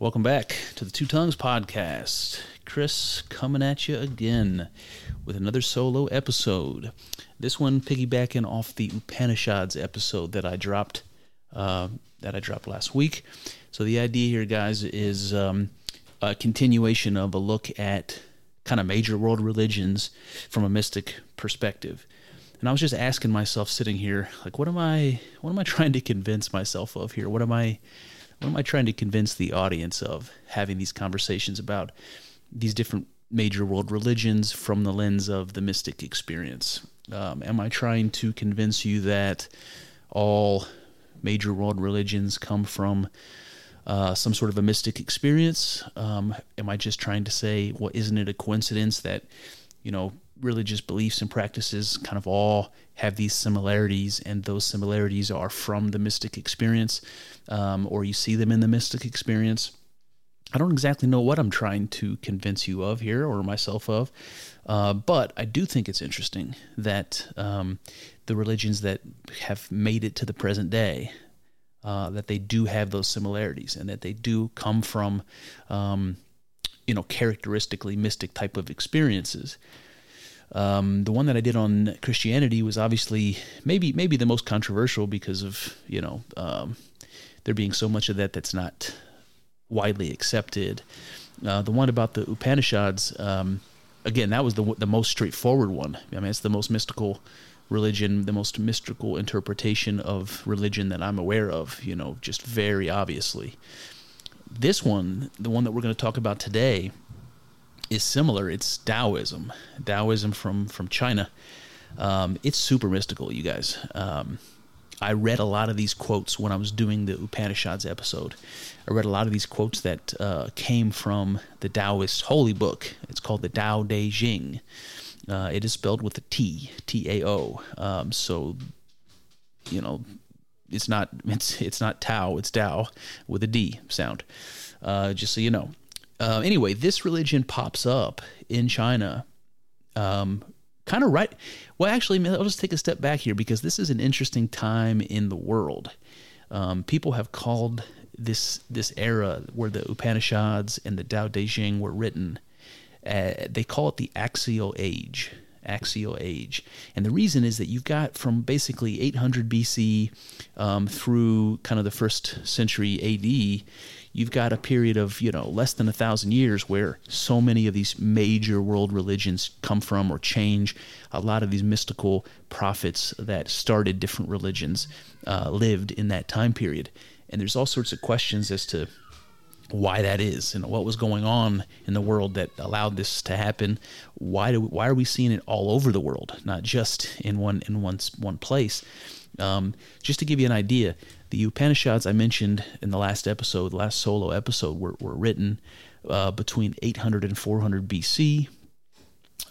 Welcome back to the Two Tongues Podcast. Chris coming at you again with another solo episode. This one piggybacking off the Upanishads episode that I dropped uh, that I dropped last week. So the idea here, guys, is um, a continuation of a look at kind of major world religions from a mystic perspective. And I was just asking myself, sitting here, like, what am I, what am I trying to convince myself of here? What am I, what am I trying to convince the audience of having these conversations about these different major world religions from the lens of the mystic experience? Um, am I trying to convince you that all major world religions come from uh, some sort of a mystic experience? Um, am I just trying to say, well, isn't it a coincidence that, you know, religious beliefs and practices kind of all have these similarities, and those similarities are from the mystic experience, um, or you see them in the mystic experience? I don't exactly know what I'm trying to convince you of here or myself of, uh, but I do think it's interesting that um, the religions that have made it to the present day, uh, that they do have those similarities and that they do come from, um, you know, characteristically mystic type of experiences. Um, the one that I did on Christianity was obviously maybe maybe the most controversial because of you know um, there being so much of that that's not widely accepted. Uh, the one about the Upanishads, um, again, that was the the most straightforward one. I mean, it's the most mystical religion, the most mystical interpretation of religion that I'm aware of. You know, just very obviously. This one, the one that we're going to talk about today, is similar. It's Taoism, Taoism from from China. Um, it's super mystical, you guys. Um, I read a lot of these quotes when I was doing the Upanishads episode. I read a lot of these quotes that uh, came from the Taoist holy book. It's called the Tao Te Ching. Uh, it is spelled with a T, T A O. Um, so, you know, it's not it's it's not Tao, it's Tao with a D sound. Uh, just so you know. Uh, anyway, this religion pops up in China, um, kind of right. Well, actually, I'll just take a step back here because this is an interesting time in the world. Um, people have called this this era where the Upanishads and the Tao Te Ching were written. Uh, they call it the Axial Age. Axial Age, and the reason is that you've got from basically 800 BC um, through kind of the first century AD you've got a period of you know less than a thousand years where so many of these major world religions come from or change. A lot of these mystical prophets that started different religions uh, lived in that time period, and there's all sorts of questions as to why that is and what was going on in the world that allowed this to happen. Why do why are we seeing it all over the world, not just in one in one one place? Um, just to give you an idea, the Upanishads I mentioned in the last episode, the last solo episode, were, were written uh, between 800 and 400 BC.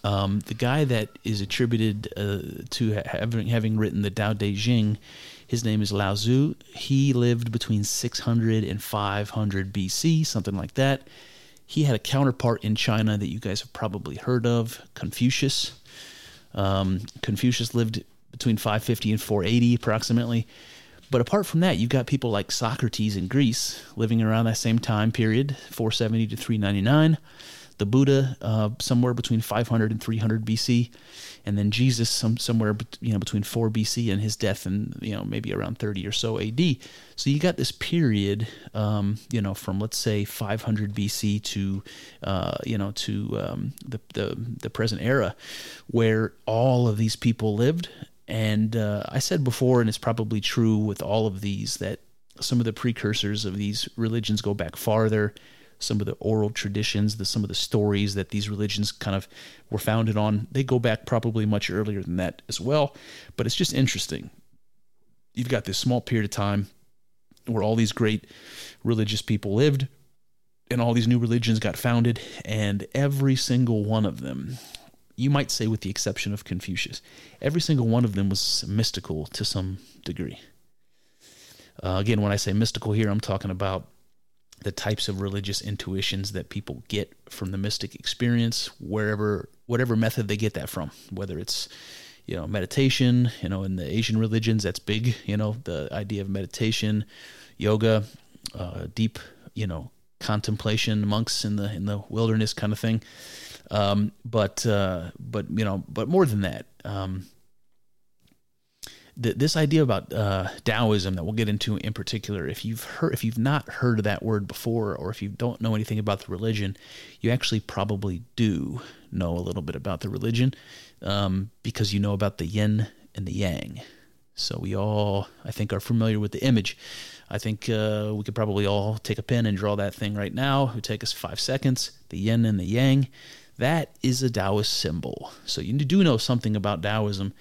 Um, the guy that is attributed uh, to having, having written the Tao Te Ching, his name is Lao Tzu. He lived between 600 and 500 BC, something like that. He had a counterpart in China that you guys have probably heard of, Confucius. Um, Confucius lived between 550 and 480 approximately. But apart from that, you've got people like Socrates in Greece living around that same time period, 470 to 399. the Buddha uh, somewhere between 500 and 300 BC, and then Jesus some somewhere you know between 4 BC and his death and you know maybe around 30 or so AD. So you got this period, um, you know, from let's say 500 BC to uh, you know to um, the, the the present era, where all of these people lived. And uh, I said before, and it's probably true with all of these, that some of the precursors of these religions go back farther some of the oral traditions, the some of the stories that these religions kind of were founded on, they go back probably much earlier than that as well. But it's just interesting. You've got this small period of time where all these great religious people lived and all these new religions got founded, and every single one of them, you might say, with the exception of Confucius, every single one of them was mystical to some degree. Uh, again, when I say mystical here, I'm talking about the types of religious intuitions that people get from the mystic experience wherever whatever method they get that from whether it's you know meditation you know in the asian religions that's big you know the idea of meditation yoga uh, deep you know contemplation monks in the in the wilderness kind of thing. Um, but uh, but you know but more than that um, this idea about uh, Taoism that we'll get into in particular, if you've heard, if you've not heard that word before, or if you don't know anything about the religion, you actually probably do know a little bit about the religion um, because you know about the yin and the yang. So we all, I think, are familiar with the image. I think uh, we could probably all take a pen and draw that thing right now. It would take us five seconds. The yin and the yang. That is a Taoist symbol. So you do know something about Taoism.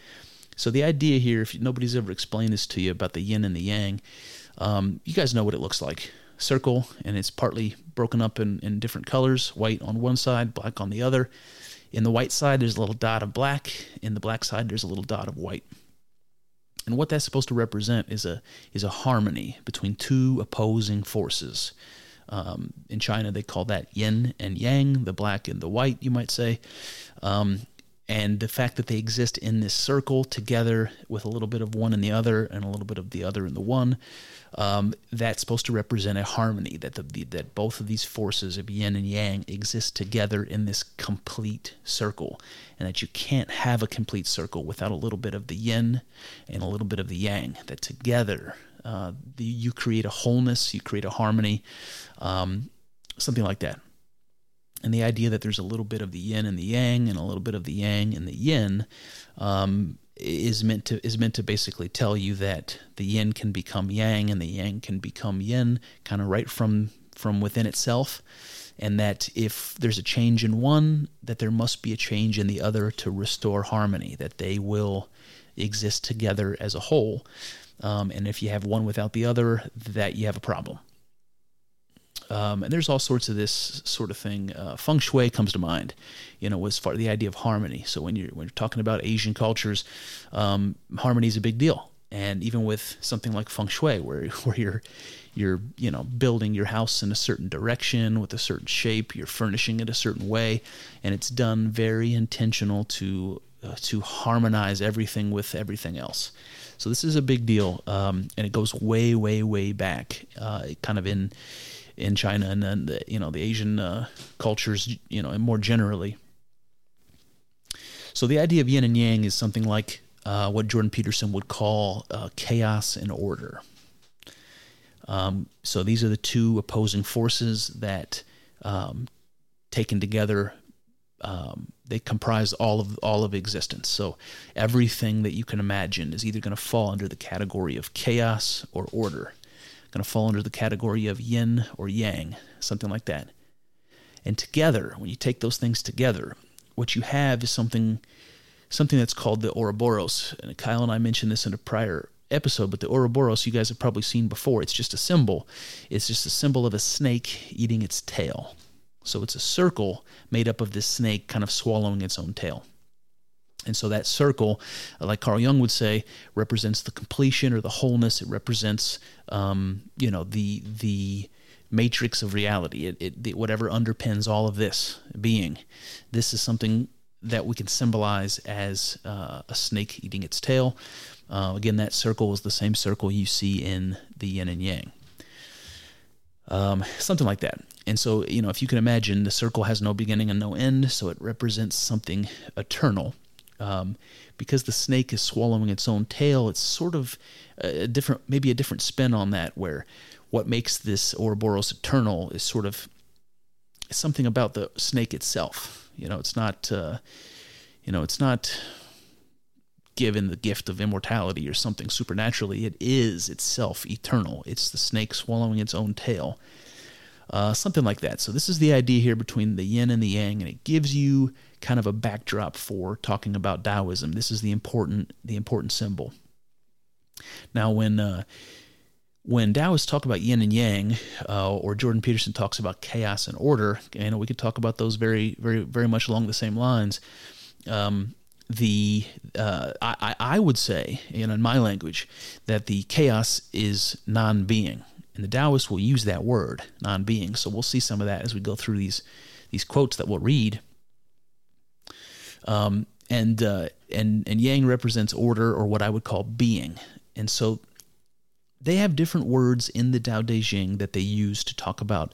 So the idea here, if nobody's ever explained this to you about the yin and the yang, um, you guys know what it looks like. Circle, and it's partly broken up in, in different colors white on one side, black on the other. In the white side, there's a little dot of black. In the black side, there's a little dot of white. And what that's supposed to represent is a is a harmony between two opposing forces. Um, in China, they call that yin and yang, the black and the white, you might say. Um, and the fact that they exist in this circle together with a little bit of one in the other and a little bit of the other in the one um, that's supposed to represent a harmony that the, the, that both of these forces of yin and yang exist together in this complete circle and that you can't have a complete circle without a little bit of the yin and a little bit of the yang that together uh, the, you create a wholeness you create a harmony um, something like that and the idea that there's a little bit of the yin and the yang and a little bit of the yang and the yin um, is meant to is meant to basically tell you that the yin can become yang and the yang can become yin kind of right from from within itself. And that if there's a change in one that there must be a change in the other to restore harmony that they will exist together as a whole. Um, and if you have one without the other that you have a problem um, and there's all sorts of this sort of thing. Uh, feng shui comes to mind, you know, as far the idea of harmony. So when you're when you're talking about Asian cultures, um, harmony is a big deal. And even with something like feng shui, where where you're you're you know building your house in a certain direction with a certain shape, you're furnishing it a certain way, and it's done very intentional to uh, to harmonize everything with everything else. So this is a big deal, um, and it goes way, way, way back, uh, kind of in in China and then the, you know the Asian uh, cultures, you know, and more generally. So the idea of yin and yang is something like uh, what Jordan Peterson would call uh, chaos and order. Um, so these are the two opposing forces that, um, taken together, um, they comprise all of all of existence. So everything that you can imagine is either going to fall under the category of chaos or order going to fall under the category of yin or yang, something like that. And together, when you take those things together, what you have is something something that's called the Ouroboros. And Kyle and I mentioned this in a prior episode, but the Ouroboros you guys have probably seen before. It's just a symbol. It's just a symbol of a snake eating its tail. So it's a circle made up of this snake kind of swallowing its own tail. And so that circle, like Carl Jung would say, represents the completion or the wholeness. It represents, um, you know, the the matrix of reality. It, it whatever underpins all of this being. This is something that we can symbolize as uh, a snake eating its tail. Uh, again, that circle is the same circle you see in the yin and yang. um, something like that. And so, you know, if you can imagine, the circle has no beginning and no end, so it represents something eternal. Um, because the snake is swallowing its own tail, it's sort of a different, maybe a different spin on that, where what makes this Ouroboros eternal is sort of something about the snake itself. You know, it's not, uh, you know, it's not given the gift of immortality or something supernaturally. It is itself eternal. It's the snake swallowing its own tail. Uh, something like that. So, this is the idea here between the yin and the yang, and it gives you kind of a backdrop for talking about Taoism. This is the important, the important symbol. Now, when uh, when Taoists talk about yin and yang, uh, or Jordan Peterson talks about chaos and order, know, we could talk about those very, very, very much along the same lines. Um, the uh, I, I would say, you know, in my language, that the chaos is non-being, and the Taoists will use that word, non-being. So we'll see some of that as we go through these these quotes that we'll read. Um, and uh, and and Yang represents order, or what I would call being, and so they have different words in the Tao Te Ching that they use to talk about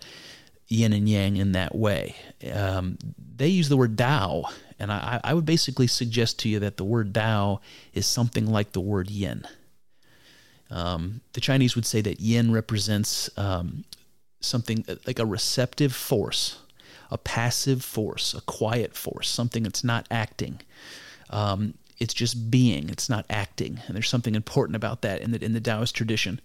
yin and yang in that way. Um, they use the word Tao and I, I would basically suggest to you that the word Tao is something like the word yin. Um, the Chinese would say that yin represents um, something like a receptive force, a passive force, a quiet force, something that's not acting. Um, it's just being. It's not acting, and there's something important about that in the in the Taoist tradition.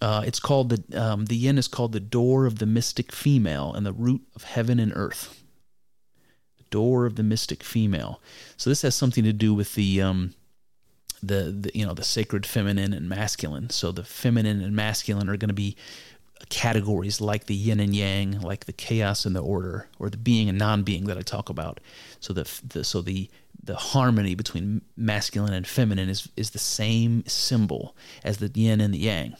Uh, it's called the um, the yin is called the door of the mystic female and the root of heaven and earth The door of the mystic female. So this has something to do with the um, the, the you know the sacred feminine and masculine. So the feminine and masculine are going to be categories like the yin and yang, like the chaos and the order, or the being and non-being that I talk about. So the, the so the the harmony between masculine and feminine is is the same symbol as the yin and the yang.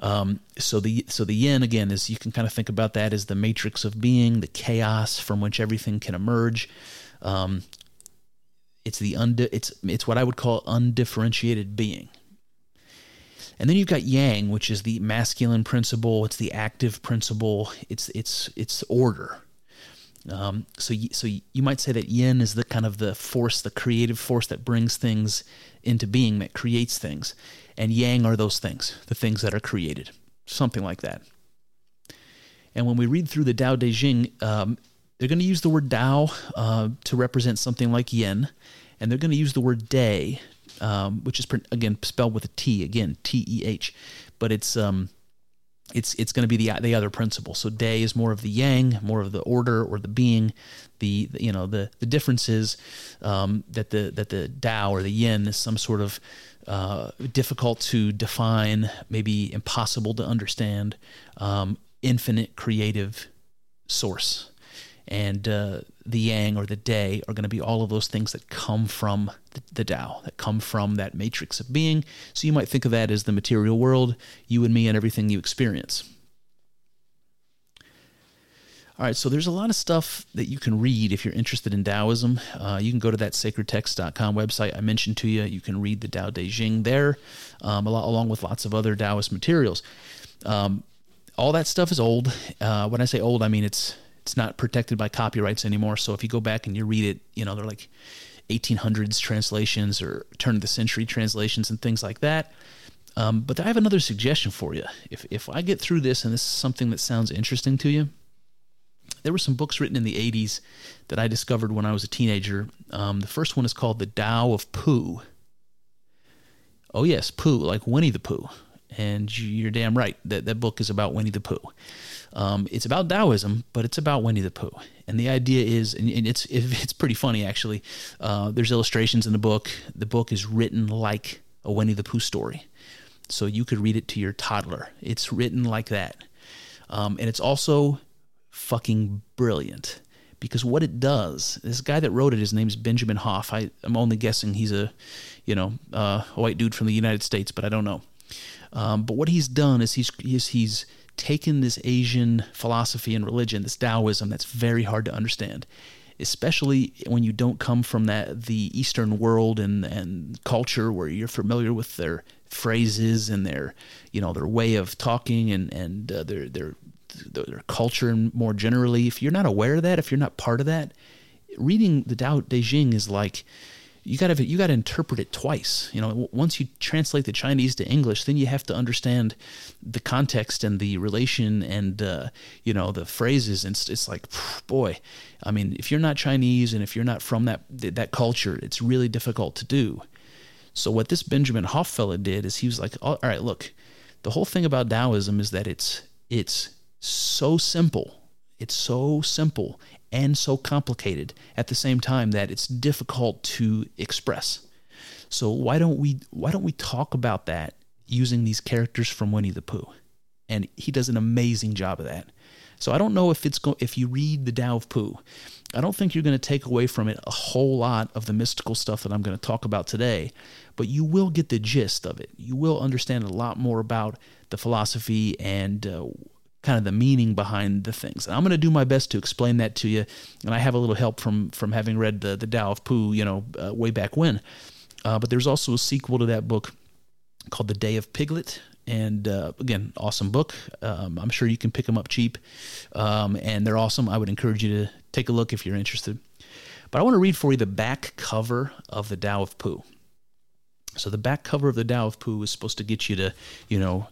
Um, so the so the yin again is you can kind of think about that as the matrix of being, the chaos from which everything can emerge. Um, it's the undi- it's it's what I would call undifferentiated being. And then you've got yang, which is the masculine principle. It's the active principle. It's it's it's order. Um, so you, so you might say that yin is the kind of the force, the creative force that brings things into being, that creates things, and yang are those things, the things that are created, something like that. And when we read through the Tao Te Ching, um, they're going to use the word Tao uh, to represent something like yin, and they're going to use the word day, um, which is again spelled with a T, again T E H, but it's um, it's it's going to be the the other principle. So day is more of the yang, more of the order or the being. The, the you know the the difference is um, that the that the Tao or the Yin is some sort of uh, difficult to define, maybe impossible to understand, um, infinite creative source. And uh, the yang or the day are going to be all of those things that come from the, the Tao, that come from that matrix of being. So you might think of that as the material world, you and me, and everything you experience. All right, so there's a lot of stuff that you can read if you're interested in Taoism. Uh, you can go to that sacredtext.com website I mentioned to you. You can read the Tao Te Ching there, um, lot, along with lots of other Taoist materials. Um, all that stuff is old. Uh, when I say old, I mean it's it's not protected by copyrights anymore. So if you go back and you read it, you know they're like 1800s translations or turn of the century translations and things like that. Um, but I have another suggestion for you. If if I get through this and this is something that sounds interesting to you there were some books written in the 80s that I discovered when I was a teenager. Um, the first one is called The Tao of Pooh. Oh, yes, Pooh, like Winnie the Pooh. And you're damn right. That, that book is about Winnie the Pooh. Um, it's about Taoism, but it's about Winnie the Pooh. And the idea is, and it's it's pretty funny actually. Uh, there's illustrations in the book. The book is written like a Winnie the Pooh story, so you could read it to your toddler. It's written like that, um, and it's also fucking brilliant because what it does, this guy that wrote it, his name's Benjamin Hoff. I, am only guessing he's a, you know, uh, a white dude from the United States, but I don't know. Um, but what he's done is he's, he's he's taken this Asian philosophy and religion, this Taoism that's very hard to understand, especially when you don't come from that the Eastern world and and culture where you're familiar with their phrases and their you know their way of talking and and uh, their their their culture and more generally. If you're not aware of that, if you're not part of that, reading the Tao Te Ching is like you got to you got to interpret it twice. You know, once you translate the Chinese to English, then you have to understand the context and the relation and uh, you know the phrases. And it's, it's like, boy, I mean, if you're not Chinese and if you're not from that that culture, it's really difficult to do. So what this Benjamin Hoff fella did is he was like, all right, look, the whole thing about Taoism is that it's it's so simple. It's so simple and so complicated at the same time that it's difficult to express. So why don't we why don't we talk about that using these characters from Winnie the Pooh? And he does an amazing job of that. So I don't know if it's go- if you read the Tao of Pooh, I don't think you're going to take away from it a whole lot of the mystical stuff that I'm going to talk about today, but you will get the gist of it. You will understand a lot more about the philosophy and uh, kind of the meaning behind the things. And I'm going to do my best to explain that to you. And I have a little help from from having read the the Tao of Pooh, you know, uh, way back when. Uh, but there's also a sequel to that book called The Te of Piglet. And uh, again, awesome book. Um, I'm sure you can pick them up cheap, um, and they're awesome. I would encourage you to take a look if you're interested. But I want to read for you the back cover of the Tao of Pooh. So the back cover of the Tao of Pooh is supposed to get you to, you know,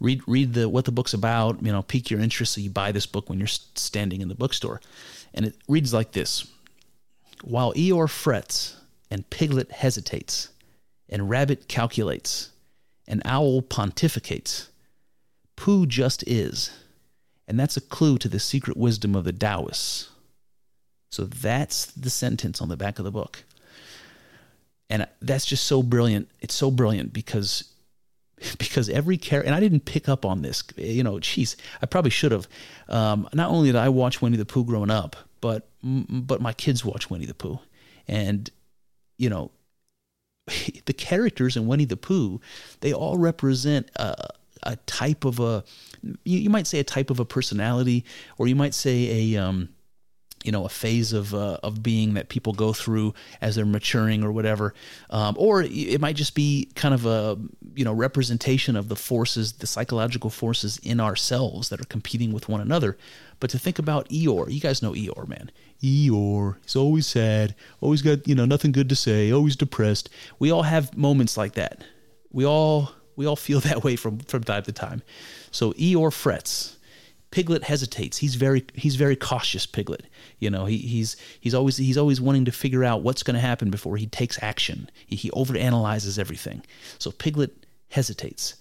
read read the what the book's about. You know, pique your interest so you buy this book when you're standing in the bookstore. And it reads like this: While Eeyore frets and Piglet hesitates, and Rabbit calculates, and Owl pontificates, Pooh just is, and that's a clue to the secret wisdom of the Taoists. So that's the sentence on the back of the book. And that's just so brilliant. It's so brilliant because because every character, and I didn't pick up on this, you know, geez, I probably should have. Um, not only did I watch Winnie the Pooh growing up, but but my kids watch Winnie the Pooh, and you know, the characters in Winnie the Pooh, they all represent a, a type of a, you, you, might say a type of a personality, or you might say a um, you know a phase of uh, of being that people go through as they're maturing or whatever, um, or it might just be kind of a you know representation of the forces, the psychological forces in ourselves that are competing with one another. But to think about Eeyore, you guys know Eeyore, man. Eeyore, he's always sad, always got you know nothing good to say, always depressed. We all have moments like that. We all we all feel that way from from time to time. So Eeyore frets Piglet hesitates. He's very he's very cautious. Piglet, you know, he, he's he's always he's always wanting to figure out what's going to happen before he takes action. He, he overanalyzes everything. So Piglet hesitates.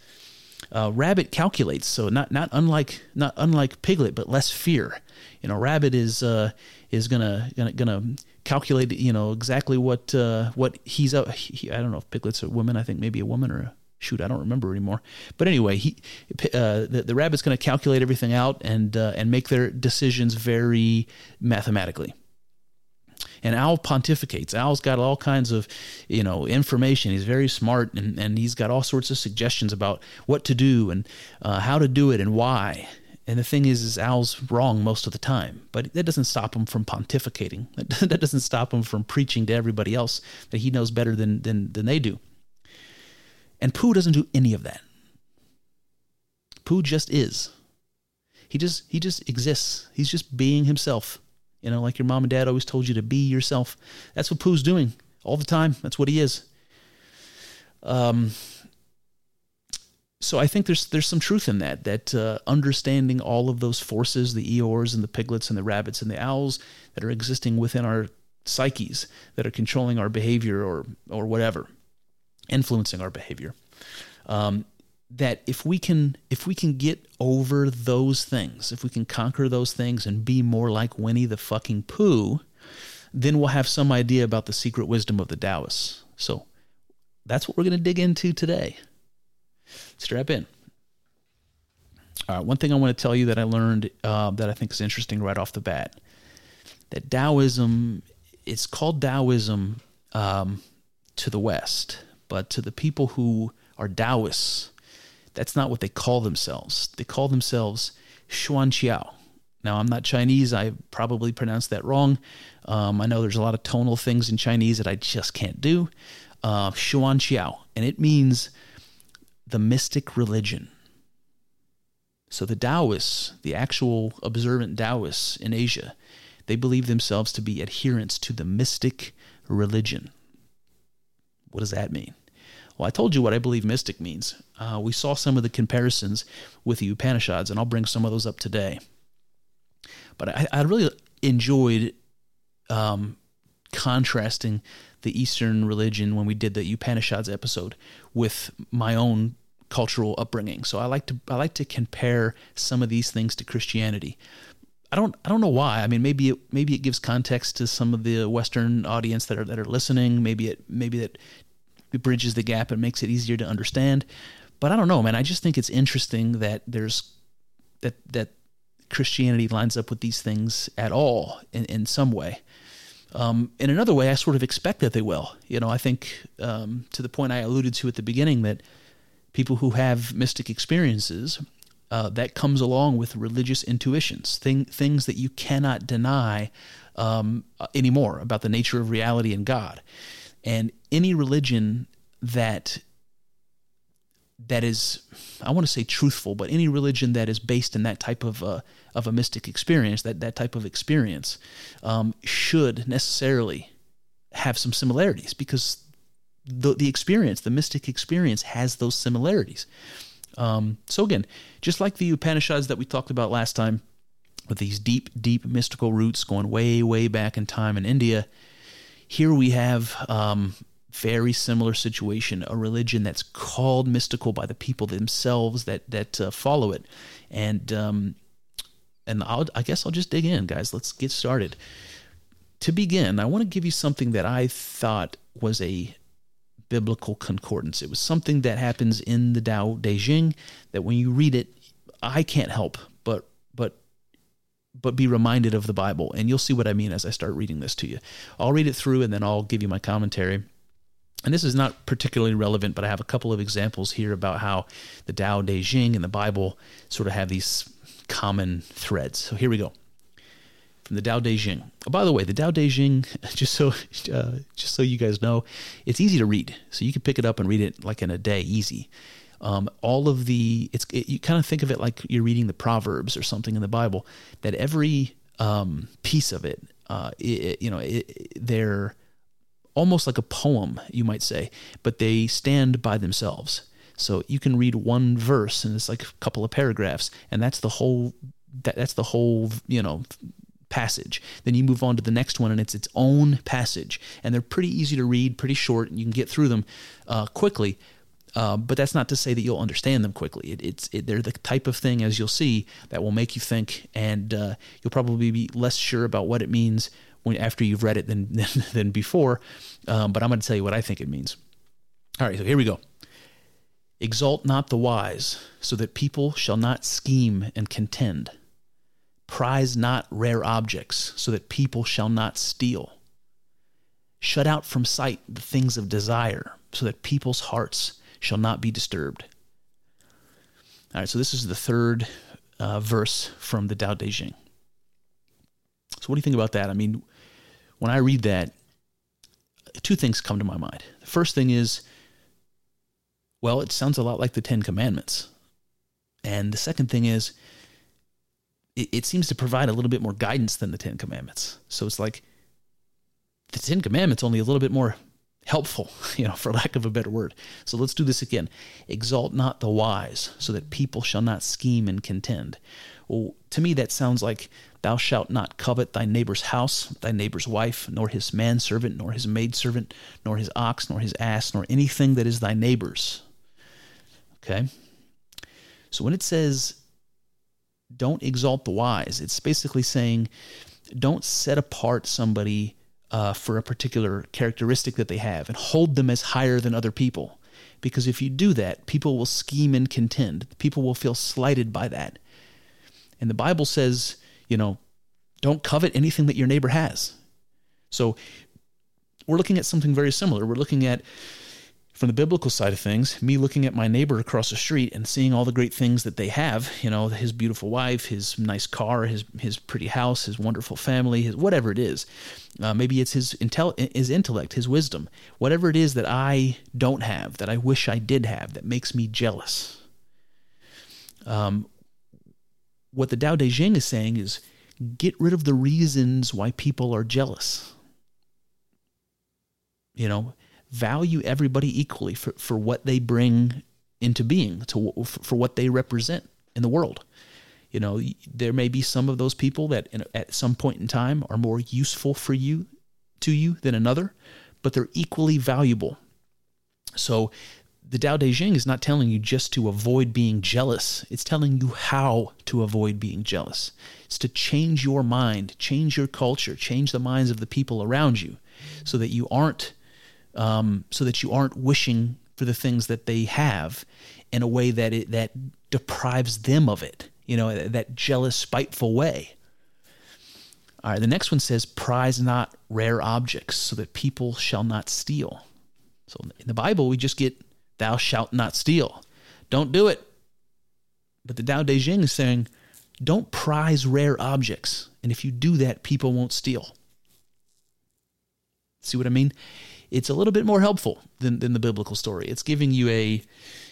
Uh, Rabbit calculates. So not not unlike not unlike Piglet, but less fear. You know, Rabbit is uh, is gonna gonna gonna calculate. You know exactly what uh, what he's. Uh, he, I don't know if Piglet's a woman. I think maybe a woman or a shoot, I don't remember anymore. But anyway, he uh, the, the rabbit's going to calculate everything out and uh, and make their decisions very mathematically. And Owl pontificates. Owl's got all kinds of, you know, information. He's very smart, and, and he's got all sorts of suggestions about what to do and uh, how to do it and why. And the thing is, is Owl's wrong most of the time, but that doesn't stop him from pontificating. That doesn't stop him from preaching to everybody else that he knows better than than, than they do. And Pooh doesn't do any of that. Pooh just is. He just he just exists. He's just being himself. You know, like your mom and dad always told you to be yourself. That's what Pooh's doing all the time. That's what he is. Um, so I think there's there's some truth in that. That uh, understanding all of those forces, the Eeyores and the piglets and the rabbits and the owls that are existing within our psyches, that are controlling our behavior or or whatever influencing our behavior. Um, that if we can if we can get over those things, if we can conquer those things and be more like Winnie the fucking Pooh, then we'll have some idea about the secret wisdom of the Taoists. So that's what we're going to dig into today. Strap in. All right, one thing I want to tell you that I learned uh, that I think is interesting right off the bat that Taoism, it's called Taoism um, to the West, but to the people who are Taoists, that's not what they call themselves. They call themselves Xuanjiao. Now, I'm not Chinese. I probably pronounced that wrong. Um, I know there's a lot of tonal things in Chinese that I just can't do. Uh, Xuanjiao. And it means the mystic religion. So the Taoists, the actual observant Taoists in Asia, they believe themselves to be adherents to the mystic religion. What does that mean? Well, I told you what I believe mystic means. Uh, we saw some of the comparisons with the Upanishads, and I'll bring some of those up today. But I, I really enjoyed um, contrasting the Eastern religion when we did the Upanishads episode with my own cultural upbringing. So I like to I like to compare some of these things to Christianity. I don't I don't know why. I mean, maybe it maybe it gives context to some of the Western audience that are that are listening. Maybe it maybe it bridges the gap and makes it easier to understand. But I don't know, man. I just think it's interesting that there's that that Christianity lines up with these things at all in, in some way. Um, in another way, I sort of expect that they will. You know, I think um, to the point I alluded to at the beginning that people who have mystic experiences, uh, that comes along with religious intuitions, thing, things that you cannot deny um, anymore about the nature of reality and God. And any religion that that is I want to say truthful, but any religion that is based in that type of uh, of a mystic experience, that that type of experience, um, should necessarily have some similarities because the the experience, the mystic experience, has those similarities. Um, so again, just like the Upanishads that we talked about last time, with these deep, deep mystical roots going way, way back in time in India, here we have um, very similar situation, a religion that's called mystical by the people themselves that that uh, follow it, and um, and I'll, I guess I'll just dig in, guys. Let's get started. To begin, I want to give you something that I thought was a biblical concordance. It was something that happens in the Tao Te Ching that when you read it, I can't help but be reminded of the Bible, and you'll see what I mean as I start reading this to you. I'll read it through, and then I'll give you my commentary and this is not particularly relevant, but I have a couple of examples here about how the Tao Te Ching and the Bible sort of have these common threads. So here we go. From the Tao Te Ching. Oh, by the way, the Tao Te Ching, just so uh, just so you guys know, it's easy to read. So you can pick it up and read it like in a day, easy. Um, all of the it's it, you kind of think of it like you're reading the Proverbs or something in the Bible. That every um, piece of it, uh, it, you know, they're almost like a poem, you might say, but they stand by themselves. So you can read one verse and it's like a couple of paragraphs, and that's the whole that, that's the whole you know passage. Then you move on to the next one, and it's its own passage, and they're pretty easy to read, pretty short, and you can get through them uh, quickly. Uh, but that's not to say that you'll understand them quickly. It, it's it, they're the type of thing, as you'll see, that will make you think, and uh, you'll probably be less sure about what it means when after you've read it than than, than before. Um, but I'm going to tell you what I think it means. All right, so here we go. Exalt not the wise, so that people shall not scheme and contend. Prize not rare objects, so that people shall not steal. Shut out from sight the things of desire, so that people's hearts shall not be disturbed. All right, so this is the third uh, verse from the Tao Te Ching. So, what do you think about that? I mean, when I read that, two things come to my mind. The first thing is, well, it sounds a lot like the Ten Commandments. And the second thing is, it, it seems to provide a little bit more guidance than the Ten Commandments. So it's like the Ten Commandments only a little bit more helpful, you know, for lack of a better word. So let's do this again. Exalt not the wise, so that people shall not scheme and contend. Well, to me, that sounds like Thou shalt not covet thy neighbor's house, thy neighbor's wife, nor his manservant, nor his maidservant, nor his ox, nor his ass, nor anything that is thy neighbor's. Okay? So when it says, don't exalt the wise, it's basically saying, don't set apart somebody uh, for a particular characteristic that they have and hold them as higher than other people. Because if you do that, people will scheme and contend. People will feel slighted by that. And the Bible says, you know, don't covet anything that your neighbor has. So we're looking at something very similar. We're looking at from the biblical side of things, me looking at my neighbor across the street and seeing all the great things that they have, you know, his beautiful wife, his nice car, his his pretty house, his wonderful family, his whatever it is. Uh, maybe it's his intel, his intellect, his wisdom, whatever it is that I don't have, that I wish I did have, that makes me jealous. Um, what the Tao Te Ching is saying is get rid of the reasons why people are jealous. You know, value everybody equally for, for what they bring into being, to, for what they represent in the world. You know, there may be some of those people that at some point in time are more useful for you to you than another, but they're equally valuable. So the Tao Te Ching is not telling you just to avoid being jealous. It's telling you how to avoid being jealous. It's to change your mind, change your culture, change the minds of the people around you so that you aren't um, so that you aren't wishing for the things that they have in a way that it that deprives them of it. You know, that jealous, spiteful way. All right, the next one says, "Prize not rare objects, so that people shall not steal." So in the Bible, we just get, "Thou shalt not steal." Don't do it. But the Tao Te Ching is saying, don't prize rare objects. And if you do that, people won't steal. See what I mean? It's a little bit more helpful than, than the biblical story. It's giving you a,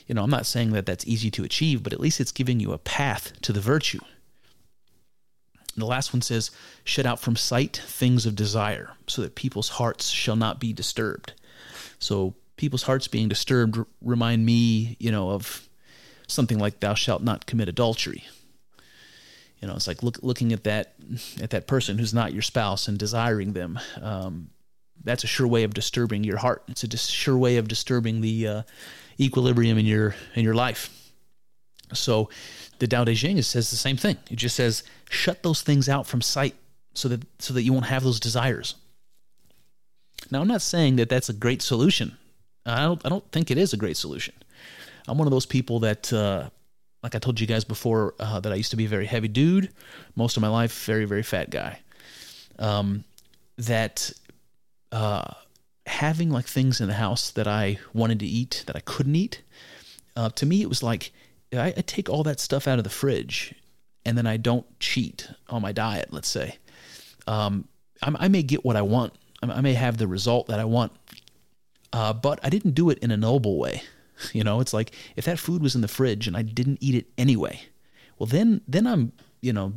you know, I'm not saying that that's easy to achieve, but at least it's giving you a path to the virtue. The last one says, shut out from sight things of desire, so that people's hearts shall not be disturbed. So people's hearts being disturbed remind me, you know, of something like thou shalt not commit adultery. You know, it's like look, looking at that at that person who's not your spouse and desiring them. Um, that's a sure way of disturbing your heart. It's a sure way of disturbing the uh, equilibrium in your in your life. So, the Tao Te Ching says the same thing. It just says shut those things out from sight so that so that you won't have those desires. Now, I'm not saying that that's a great solution. I don't I don't think it is a great solution. I'm one of those people that. Uh, like I told you guys before, uh, that I used to be a very heavy dude, most of my life, very, very fat guy. Um, that uh, having like things in the house that I wanted to eat that I couldn't eat, uh, to me it was like I, I, take all that stuff out of the fridge and then I don't cheat on my diet. Let's say um, I, may get what I want, I, may have the result that I want, uh, but I didn't do it in a noble way. You know, it's like if that food was in the fridge and I didn't eat it anyway, well then then I'm you know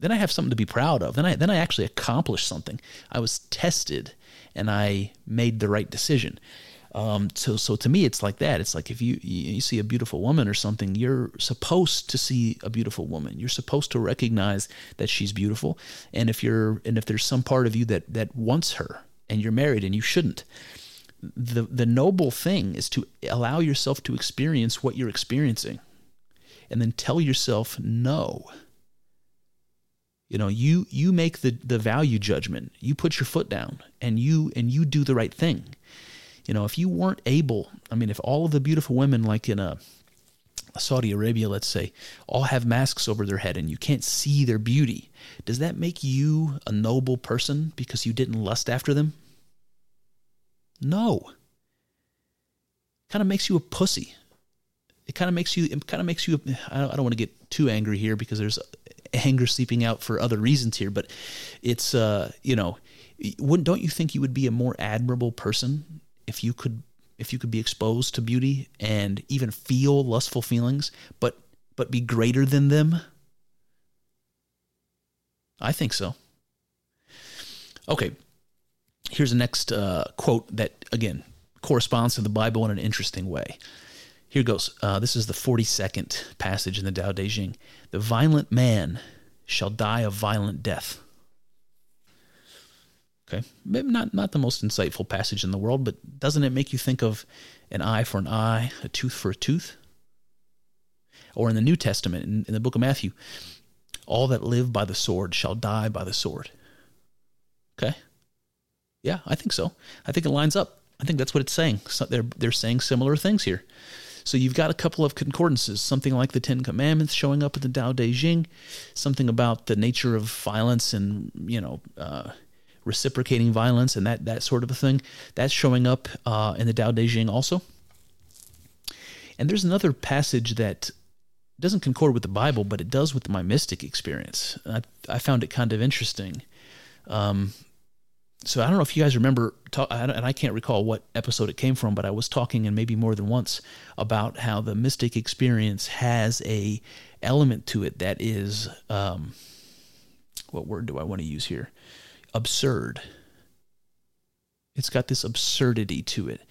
then I have something to be proud of. Then I then I actually accomplished something. I was tested and I made the right decision. Um, so, so to me, it's like that. It's like if you you see a beautiful woman or something, you're supposed to see a beautiful woman. You're supposed to recognize that she's beautiful. And if you're and if there's some part of you that that wants her, and you're married and you shouldn't, the the noble thing is to allow yourself to experience what you're experiencing, and then tell yourself no. You know, you you make the the value judgment. You put your foot down and you and you do the right thing. You know, if you weren't able, I mean, if all of the beautiful women like in a Saudi Arabia, let's say, all have masks over their head and you can't see their beauty, does that make you a noble person because you didn't lust after them? No. Kind of makes you a pussy. It kind of makes you. It kind of makes you. I don't, I don't want to get too angry here because there's anger seeping out for other reasons here, but it's uh, you know, wouldn't don't you think you would be a more admirable person if you could if you could be exposed to beauty and even feel lustful feelings, but but be greater than them? I think so. Okay, here's the next uh, quote that again corresponds to the Bible in an interesting way. Here goes. Uh, this is the 42nd passage in the Tao Te Ching. The violent man shall die a violent death. Okay, maybe not not the most insightful passage in the world, but doesn't it make you think of an eye for an eye, a tooth for a tooth? Or in the New Testament, in, in the book of Matthew, all that live by the sword shall die by the sword. Okay, yeah, I think so. I think it lines up. I think that's what it's saying. So they're they're saying similar things here. So you've got a couple of concordances, something like the Ten Commandments showing up in the Tao Te Ching, something about the nature of violence and, you know, uh, reciprocating violence and that that sort of a thing. That's showing up uh, in the Tao Te Ching also. And there's another passage that doesn't concord with the Bible, but it does with my mystic experience. I, I found it kind of interesting. Um, so I don't know if you guys remember, talk, and I can't recall what episode it came from, but I was talking, and maybe more than once, about how the mystic experience has a element to it that is, um, what word do I want to use here? Absurd. It's got this absurdity to it.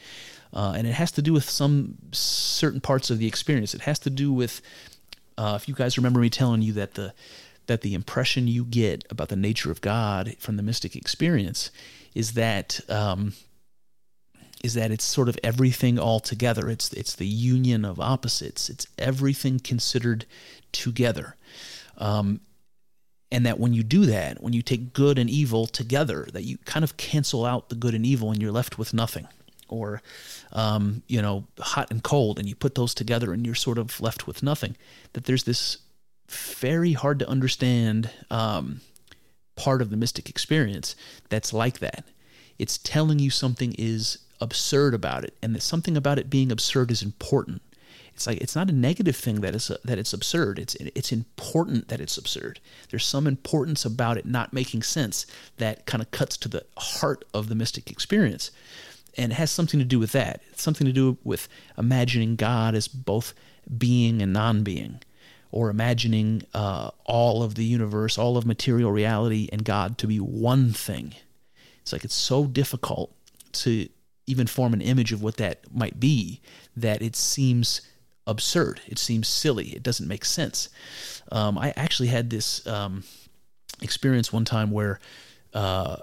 Uh, and it has to do with some certain parts of the experience. It has to do with, uh, if you guys remember me telling you that the that the impression you get about the nature of God from the mystic experience is that um, is that it's sort of everything all together. It's it's the union of opposites. It's everything considered together. Um, and that when you do that, when you take good and evil together, that you kind of cancel out the good and evil, and you're left with nothing. Or, um, you know, hot and cold, and you put those together, and you're sort of left with nothing. That there's this very hard to understand um, part of the mystic experience that's like that. It's telling you something is absurd about it, and that something about it being absurd is important. It's like it's not a negative thing that it's that it's absurd. It's it's important that it's absurd. There's some importance about it not making sense that kind of cuts to the heart of the mystic experience, and it has something to do with that. It's something to do with imagining God as both being and non-being or imagining uh, all of the universe, all of material reality, and God to be one thing. It's like it's so difficult to even form an image of what that might be that it seems absurd. It seems silly. It doesn't make sense. Um, I actually had this um, experience one time where. Uh,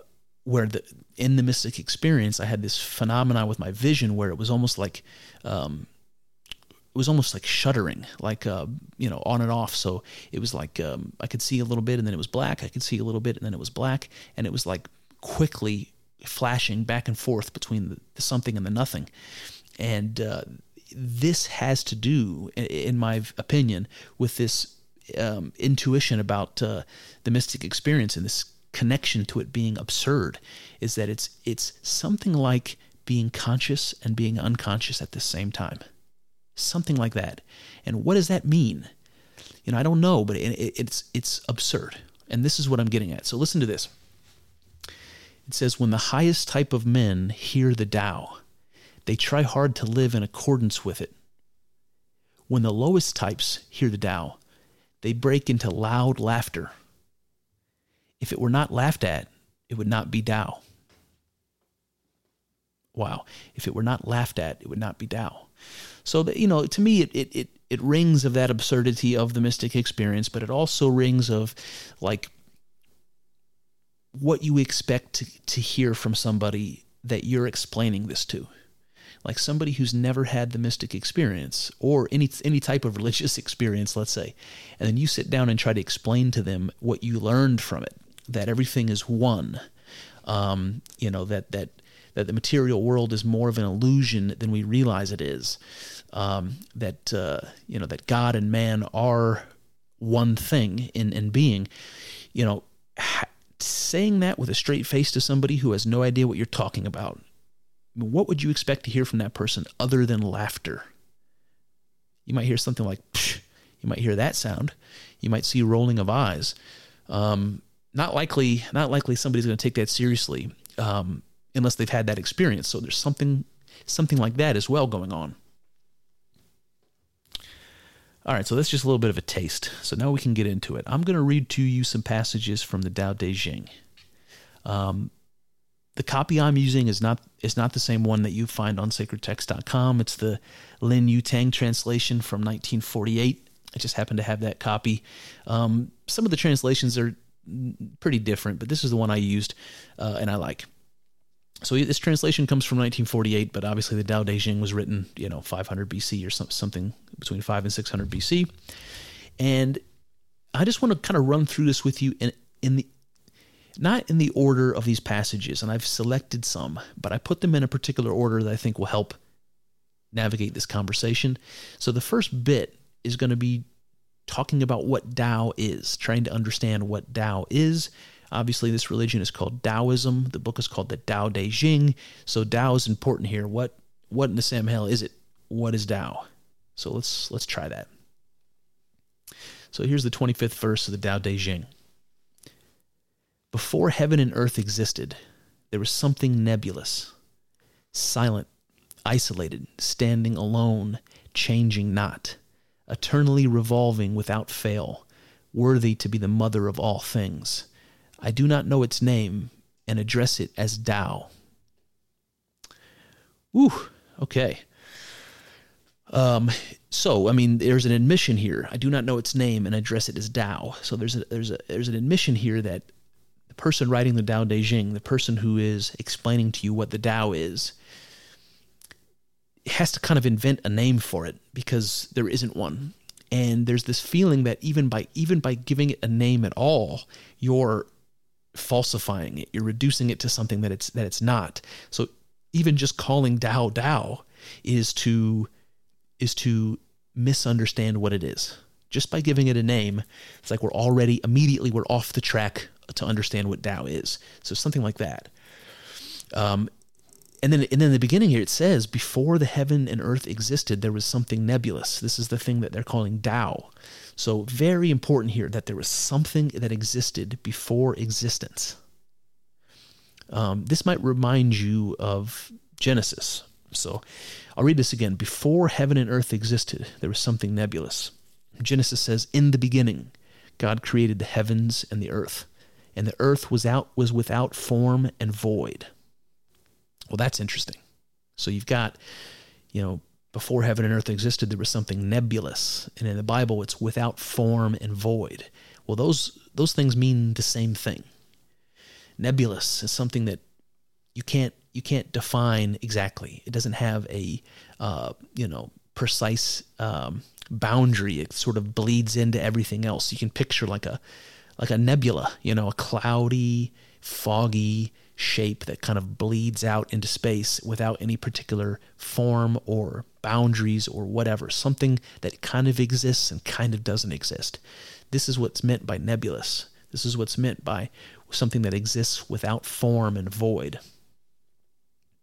where the in the mystic experience, I had this phenomenon with my vision where it was almost like um, it was almost like shuddering, like uh, you know, on and off. So it was like um, I could see a little bit, and then it was black. I could see a little bit, and then it was black, and it was like quickly flashing back and forth between the, something and the nothing. And uh, this has to do, in my opinion, with this um, intuition about uh, the mystic experience and this connection to it being absurd. Is that it's it's something like being conscious and being unconscious at the same time something like that. And what does that mean? You know, I don't know, but it, it, it's it's absurd. And this is what I'm getting at. So listen to this. It says, when the highest type of men hear the Tao, they try hard to live in accordance with it. When the lowest types hear the Tao, they break into loud laughter. If it were not laughed at, it would not be Tao. Wow. If it were not laughed at, it would not be Tao. So that you know, to me, it, it it it rings of that absurdity of the mystic experience, but it also rings of like what you expect to, to hear from somebody that you're explaining this to. Like somebody who's never had the mystic experience or any any type of religious experience let's say and then you sit down and try to explain to them what you learned from it that everything is one um, you know that that that the material world is more of an illusion than we realize it is. Um, that uh, you know that God and man are one thing in in being. You know, ha- saying that with a straight face to somebody who has no idea what you're talking about. I mean, what would you expect to hear from that person other than laughter? You might hear something like, Psh. you might hear that sound. You might see rolling of eyes. Um, not likely, not likely somebody's going to take that seriously. Um, unless they've had that experience. So there's something something like that as well going on. All right, so that's just a little bit of a taste. So now we can get into it. I'm going to read to you some passages from the Tao Te Ching. Um, the copy I'm using is not is not the same one that you find on sacredtext.com. It's the Lin Yutang translation from 1948. I just happen to have that copy. Um, some of the translations are pretty different, but this is the one I used uh, and I like so this translation comes from 1948, but obviously the Tao Te Ching was written, you know, 500 BC or something between 5 and 600 BC. And I just want to kind of run through this with you in, in the not in the order of these passages, and I've selected some, but I put them in a particular order that I think will help navigate this conversation. So the first bit is going to be talking about what Tao is, trying to understand what Tao is, Obviously, this religion is called Taoism. The book is called the Tao Te Ching. So Tao is important here. What what in the Sam hell is it? What is Tao? So let's let's try that. So here's the 25th verse of the Tao Te Ching. Before heaven and earth existed, there was something nebulous, silent, isolated, standing alone, changing not, eternally revolving without fail, worthy to be the mother of all things. I do not know its name and address it as Tao. Ooh, okay. Um, so I mean, there's an admission here. I do not know its name and address it as Tao. So there's a, there's a there's an admission here that the person writing the Tao Te Ching, the person who is explaining to you what the Tao is, has to kind of invent a name for it because there isn't one. And there's this feeling that even by even by giving it a name at all, you're falsifying it. You're reducing it to something that it's that it's not. So even just calling Tao Tao is to is to misunderstand what it is. Just by giving it a name, it's like we're already immediately we're off the track to understand what Tao is. So something like that. Um, and then, and then the beginning here it says, before the heaven and earth existed, there was something nebulous. This is the thing that they're calling Tao. So very important here that there was something that existed before existence. Um, this might remind you of Genesis. So I'll read this again. Before heaven and earth existed, there was something nebulous. Genesis says, "In the beginning, God created the heavens and the earth, and the earth was out was without form and void." Well, that's interesting. So you've got, you know, before heaven and earth existed, there was something nebulous, and in the Bible, it's without form and void. Well, those those things mean the same thing. Nebulous is something that you can't you can't define exactly. It doesn't have a uh, you know precise um, boundary. It sort of bleeds into everything else. You can picture like a like a nebula, you know, a cloudy, foggy shape that kind of bleeds out into space without any particular form or boundaries or whatever. Something that kind of exists and kind of doesn't exist. This is what's meant by nebulous. This is what's meant by something that exists without form and void.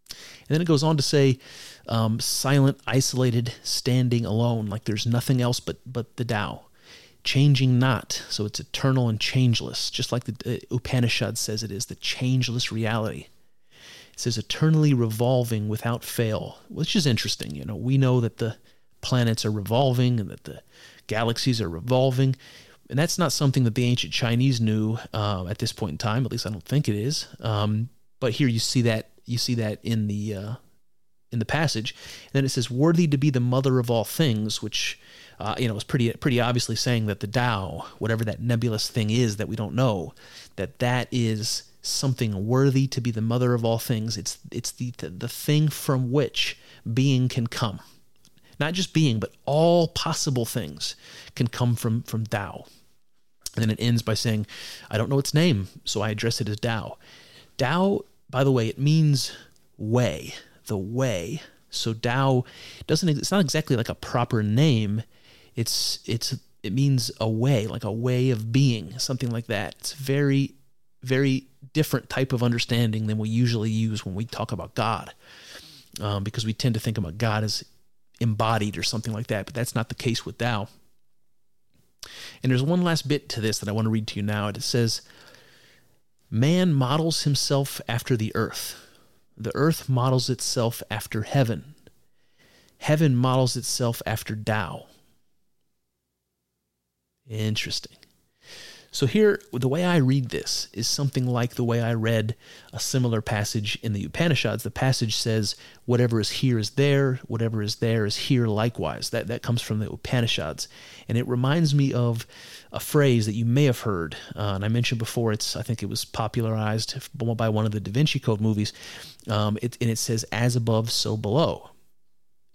And then it goes on to say, um, silent, isolated, standing alone, like there's nothing else but but the Tao. Changing not, so it's eternal and changeless, just like the uh, Upanishad says it is, the changeless reality. It says eternally revolving without fail, which is interesting. You know, we know that the planets are revolving and that the galaxies are revolving. And that's not something that the ancient Chinese knew uh, at this point in time. At least I don't think it is. Um, but here you see that you see that in the uh, in the passage. And then it says, "Worthy to be the mother of all things," which uh, you know is pretty pretty obviously saying that the Tao, whatever that nebulous thing is that we don't know, that that is something worthy to be the mother of all things. It's it's the the, the thing from which being can come. Not just being, but all possible things can come from from Tao. And then it ends by saying, I don't know its name, so I address it as Tao. Tao by the way, it means way, the way. So Tao doesn't it's not exactly like a proper name. It's it's it means a way, like a way of being, something like that. It's very very different type of understanding than we usually use when we talk about God, um, because we tend to think about God as embodied or something like that. But that's not the case with Tao. And there's one last bit to this that I want to read to you now. It says, Man models himself after the earth. The earth models itself after heaven. Heaven models itself after Tao. Interesting. So, here, the way I read this is something like the way I read a similar passage in the Upanishads. The passage says, Whatever is here is there, whatever is there is here likewise. That, that comes from the Upanishads. And it reminds me of a phrase that you may have heard. Uh, and I mentioned before, it's I think it was popularized by one of the Da Vinci Code movies. Um, it, and it says, As above, so below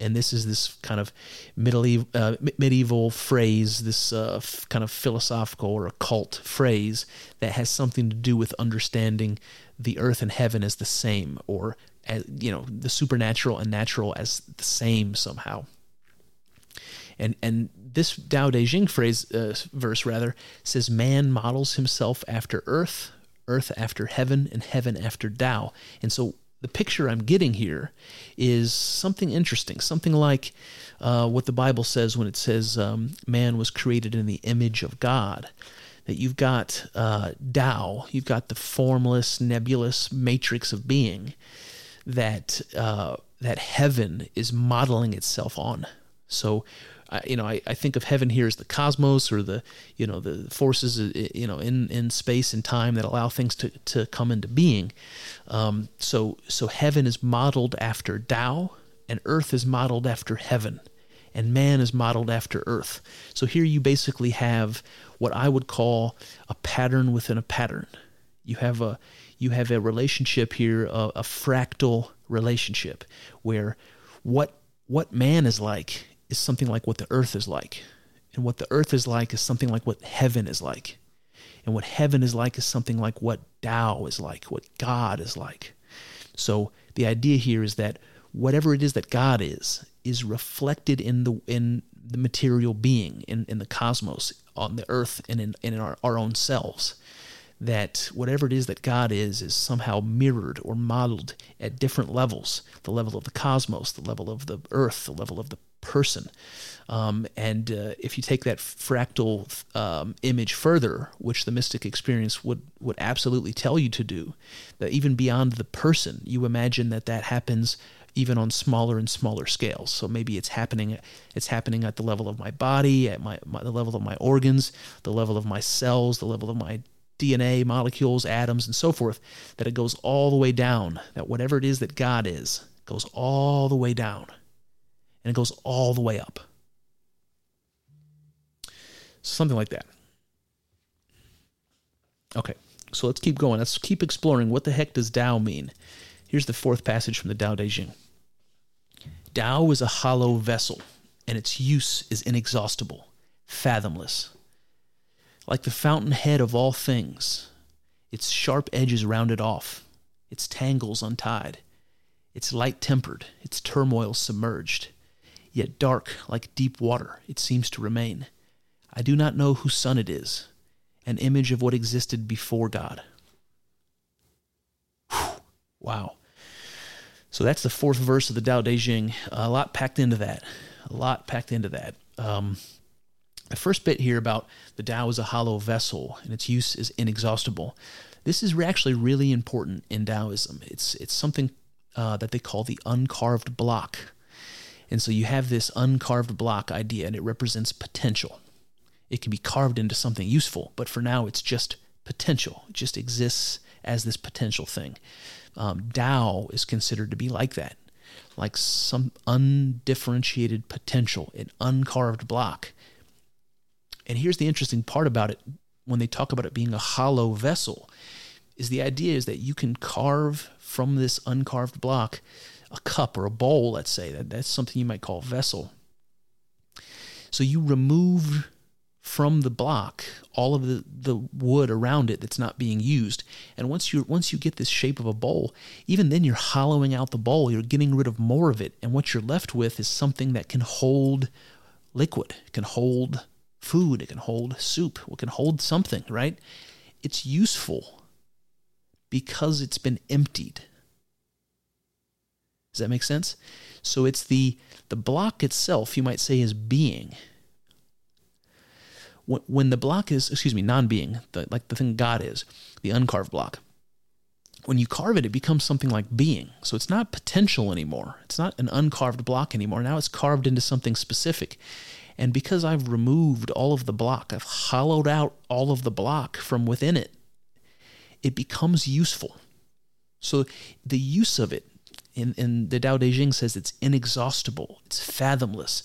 and this is this kind of medieval, uh, medieval phrase, this uh, f- kind of philosophical or occult phrase that has something to do with understanding the earth and heaven as the same, or as, you know, the supernatural and natural as the same somehow. And and this Tao Te Ching phrase uh, verse rather says man models himself after earth, earth after heaven, and heaven after Tao. And so the picture I'm getting here is something interesting, something like uh, what the Bible says when it says um, man was created in the image of God. That you've got uh, Tao, you've got the formless, nebulous matrix of being that uh, that heaven is modeling itself on. So you know, I, I think of heaven here as the cosmos or the, you know, the forces, uh, you know, in, in space and time that allow things to, to come into being. Um, so, so heaven is modeled after Tao and earth is modeled after heaven and man is modeled after earth. So here you basically have what I would call a pattern within a pattern. You have a, you have a relationship here, a, a fractal relationship where what what man is like is something like what the earth is like. And what the earth is like is something like what heaven is like. And what heaven is like is something like what Tao is like, what God is like. So the idea here is that whatever it is that God is, is reflected in the in the material being, in, in the cosmos, on the earth, and in, in our, our own selves. That whatever it is that God is, is somehow mirrored or modeled at different levels the level of the cosmos, the level of the earth, the level of the person. Um, and uh, if you take that fractal um, image further, which the mystic experience would, would absolutely tell you to do, that even beyond the person, you imagine that that happens even on smaller and smaller scales. So maybe it's happening it's happening at the level of my body, at my, my the level of my organs, the level of my cells, the level of my DNA, molecules, atoms, and so forth, that it goes all the way down, that whatever it is that God is goes all the way down and it goes all the way up. Something like that. Okay, so let's keep going. Let's keep exploring. What the heck does Tao mean? Here's the fourth passage from the Tao Te Ching. Tao is a hollow vessel, and its use is inexhaustible, fathomless. Like the fountainhead of all things, its sharp edges rounded off, its tangles untied, its light tempered, its turmoil submerged, yet dark like deep water it seems to remain. I do not know whose son it is, an image of what existed before God. Whew. Wow. So that's the fourth verse of the Tao Te Ching. A lot packed into that. A lot packed into that. Um, the first bit here about the Tao is a hollow vessel and its use is inexhaustible. This is actually really important in Taoism. It's it's something uh, that they call the uncarved block. And so you have this uncarved block idea, and it represents potential. It can be carved into something useful, but for now it's just potential. It just exists as this potential thing. Um, Tao is considered to be like that, like some undifferentiated potential, an uncarved block. And here's the interesting part about it when they talk about it being a hollow vessel is the idea is that you can carve from this uncarved block a cup or a bowl, let's say, that, that's something you might call vessel. So you remove from the block all of the, the wood around it that's not being used. And once you once you get this shape of a bowl, even then you're hollowing out the bowl, you're getting rid of more of it, and what you're left with is something that can hold liquid, can hold food, it can hold soup, it can hold something, right? It's useful because it's been emptied. Does that make sense? So it's the the block itself, you might say, is being. When the block is, excuse me, non-being, like the thing God is, the uncarved block. When you carve it, it becomes something like being. So it's not potential anymore. It's not an uncarved block anymore. Now it's carved into something specific. And because I've removed all of the block, I've hollowed out all of the block from within it, it becomes useful. So the use of it in, in the Tao Te Ching says it's inexhaustible, it's fathomless.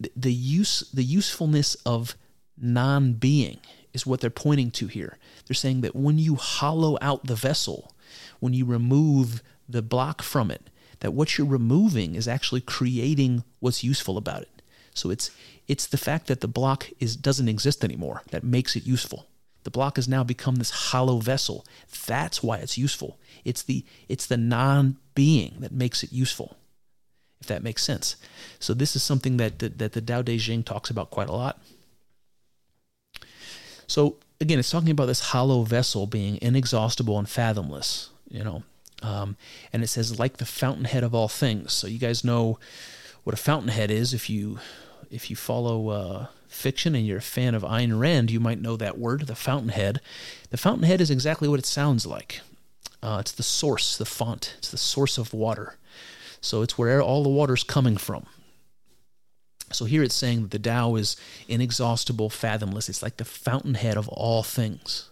The, the use the usefulness of non-being is what they're pointing to here. They're saying that when you hollow out the vessel, when you remove the block from it, that what you're removing is actually creating what's useful about it. So it's it's the fact that the block is doesn't exist anymore that makes it useful. The block has now become this hollow vessel. That's why it's useful. It's the it's the non-being that makes it useful. If that makes sense. So this is something that that, that the Tao Te Ching talks about quite a lot. So again, it's talking about this hollow vessel being inexhaustible and fathomless, you know. Um, and it says, like the fountainhead of all things. So you guys know what a fountainhead is. If you if you follow uh, fiction and you're a fan of Ayn Rand, you might know that word, the fountainhead. The fountainhead is exactly what it sounds like. Uh, it's the source, the font. It's the source of water. So it's where all the water's coming from. So here it's saying that the Tao is inexhaustible, fathomless. It's like the fountainhead of all things.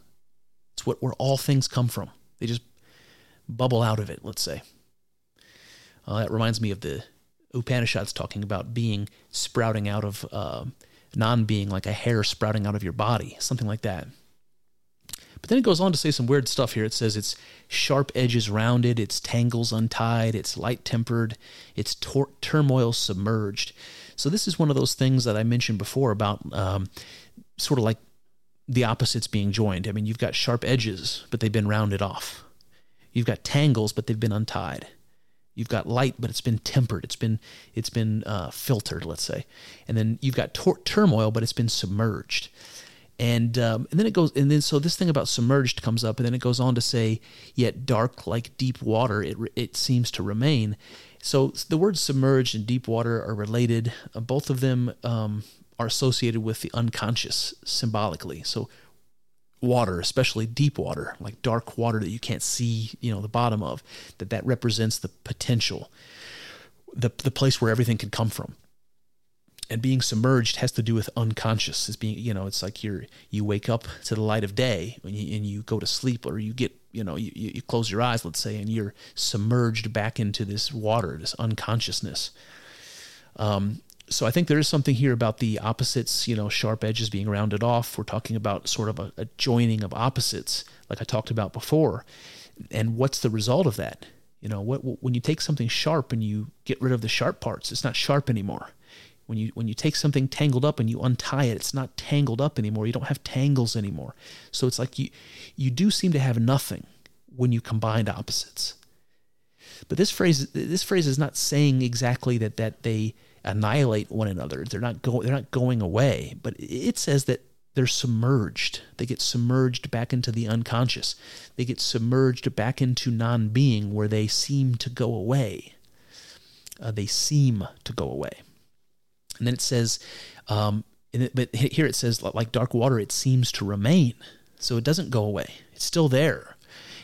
It's what where all things come from. They just bubble out of it, let's say. Uh, that reminds me of the Upanishads talking about being sprouting out of uh, non being, like a hair sprouting out of your body, something like that. But then it goes on to say some weird stuff here. It says it's sharp edges rounded, its tangles untied, it's light tempered, its tor- turmoil submerged. So this is one of those things that I mentioned before about um, sort of like the opposites being joined. I mean, you've got sharp edges, but they've been rounded off. You've got tangles, but they've been untied. You've got light, but it's been tempered. It's been it's been uh, filtered, let's say, and then you've got tor- turmoil, but it's been submerged. And um, and then it goes, and then so this thing about submerged comes up, and then it goes on to say, yet dark like deep water, it it seems to remain. So the words submerged and deep water are related. Uh, both of them um, are associated with the unconscious symbolically. So water, especially deep water, like dark water that you can't see, you know, the bottom of, that that represents the potential, the the place where everything could come from. And being submerged has to do with unconscious. It's being, you know, it's like you're you wake up to the light of day and you, and you go to sleep, or you get, you know, you, you close your eyes, let's say, and you're submerged back into this water, this unconsciousness. Um, so I think there is something here about the opposites, you know, sharp edges being rounded off. We're talking about sort of a, a, joining of opposites, like I talked about before. And what's the result of that? You know, what, when you take something sharp and you get rid of the sharp parts, it's not sharp anymore. When you when you take something tangled up and you untie it, it's not tangled up anymore. You don't have tangles anymore. So it's like you you do seem to have nothing when you combine opposites. But this phrase this phrase is not saying exactly that that they annihilate one another. They're not going they're not going away, but it says that they're submerged. They get submerged back into the unconscious. They get submerged back into non-being where they seem to go away. Uh, they seem to go away. And then it says, um, it, but here it says, like dark water, it seems to remain. So it doesn't go away. It's still there.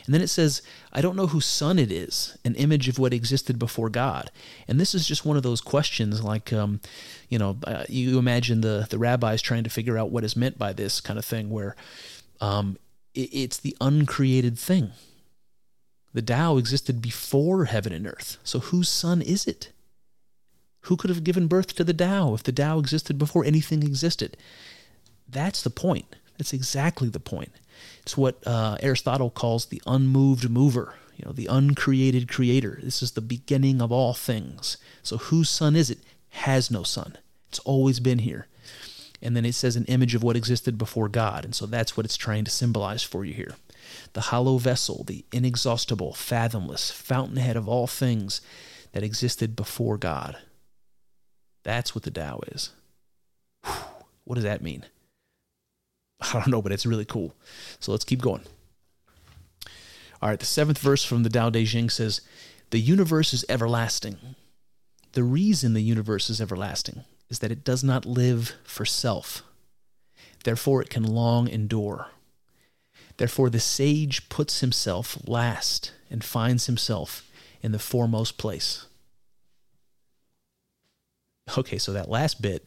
And then it says, I don't know whose son it is, an image of what existed before God. And this is just one of those questions like, um, you know, uh, you imagine the, the rabbis trying to figure out what is meant by this kind of thing, where um, it, it's the uncreated thing. The Tao existed before heaven and earth. So whose son is it? Who could have given birth to the Tao if the Tao existed before anything existed? That's the point. That's exactly the point. It's what uh, Aristotle calls the unmoved mover, you know, the uncreated creator. This is the beginning of all things. So whose son is it? Has no son. It's always been here. And then it says an image of what existed before God. And so that's what it's trying to symbolize for you here. The hollow vessel, the inexhaustible, fathomless fountainhead of all things that existed before God. That's what the Tao is. Whew. What does that mean? I don't know, but it's really cool. So let's keep going. All right, the seventh verse from the Tao Te Ching says, The universe is everlasting. The reason the universe is everlasting is that it does not live for self. Therefore, it can long endure. Therefore, the sage puts himself last and finds himself in the foremost place. Okay, so that last bit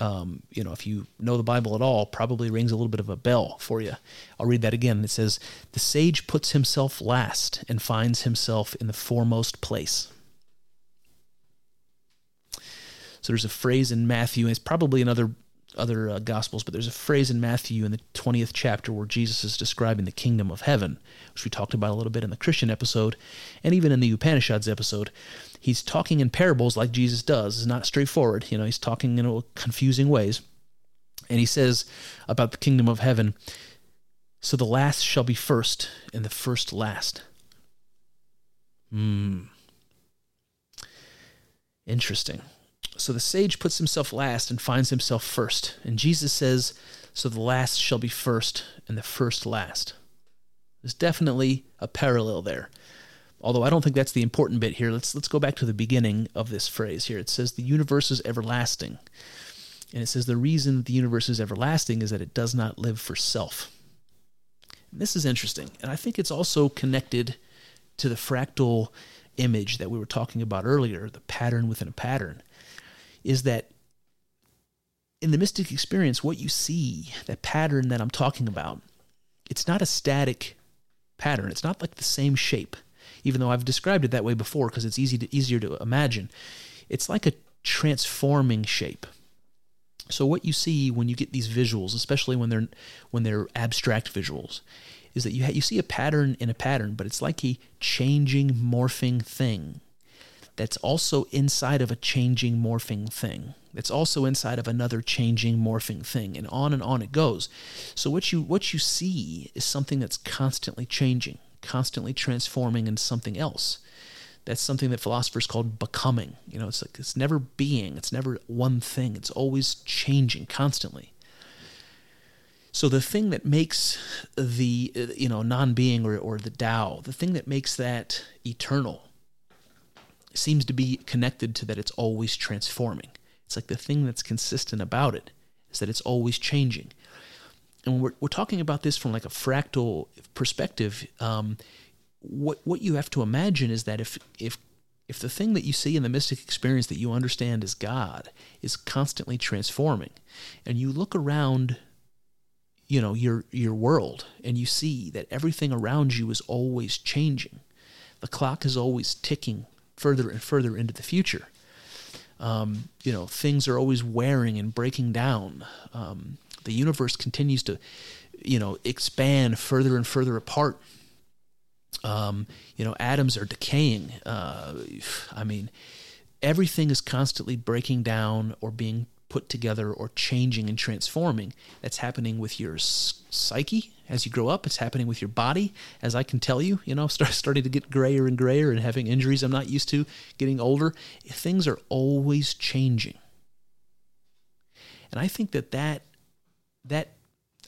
um, you know, if you know the Bible at all, probably rings a little bit of a bell for you. I'll read that again. It says, The sage puts himself last and finds himself in the foremost place. So there's a phrase in Matthew, and it's probably in other uh, gospels, but there's a phrase in Matthew in the 20th chapter where Jesus is describing the kingdom of heaven, which we talked about a little bit in the Christian episode, and even in the Upanishads episode he's talking in parables like Jesus does. It's not straightforward. You know, he's talking in a confusing ways. And he says about the kingdom of heaven, so the last shall be first, and the first last. Hmm. Interesting. So the sage puts himself last and finds himself first. And Jesus says, so the last shall be first, and the first last. There's definitely a parallel there. Although I don't think that's the important bit here. Let's let's go back to the beginning of this phrase here. It says the universe is everlasting. And it says the reason the universe is everlasting is that it does not live for self. And this is interesting. And I think it's also connected to the fractal image that we were talking about earlier, the pattern within a pattern, is that in the mystic experience, what you see, that pattern that I'm talking about, it's not a static pattern. It's not like the same shape, even though I've described it that way before because it's easy to, easier to imagine. It's like a transforming shape. So what you see when you get these visuals, especially when they're when they're abstract visuals, is that you ha- you see a pattern in a pattern, but it's like a changing, morphing thing that's also inside of a changing, morphing thing. That's also inside of another changing, morphing thing, and on and on it goes. So what you what you see is something that's constantly changing, constantly transforming into something else. That's something that philosophers called becoming. You know, it's like it's never being, it's never one thing. It's always changing constantly. So the thing that makes the you know non-being or, or the Tao, the thing that makes that eternal, seems to be connected to that it's always transforming. It's like the thing that's consistent about it is that it's always changing. And we're, we're talking about this from like a fractal perspective. Um, what what you have to imagine is that if if if the thing that you see in the mystic experience that you understand as God is constantly transforming, and you look around you know your your world and you see that everything around you is always changing the clock is always ticking further and further into the future. Um, you know things are always wearing and breaking down. Um, the universe continues to you know expand further and further apart. Um, you know atoms are decaying. Uh, i mean everything is constantly breaking down or being put together or changing and transforming. That's happening with your psyche as you grow up. It's happening with your body, as I can tell you. You know, start, starting to get grayer and grayer and having injuries I'm not used to, getting older. Things are always changing. And I think that that, that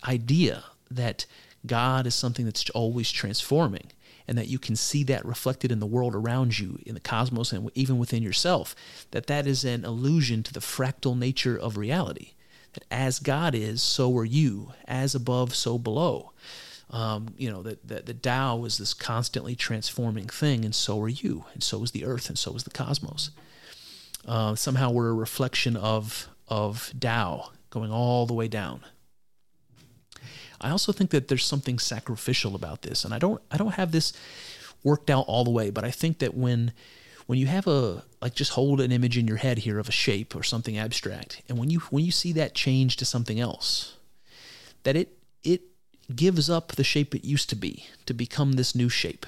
idea that God is something that's always transforming and that you can see that reflected in the world around you, in the cosmos, and even within yourself, that that is an allusion to the fractal nature of reality. That as God is, so are you. As above, so below. Um, you know, that, that the Tao is this constantly transforming thing, and so are you, and so is the earth, and so is the cosmos. Uh, somehow we're a reflection of, of Tao going all the way down. I also think that there's something sacrificial about this, and I don't I don't have this worked out all the way, but I think that when when you have a like just hold an image in your head here of a shape or something abstract, and when you when you see that change to something else, that it it gives up the shape it used to be to become this new shape.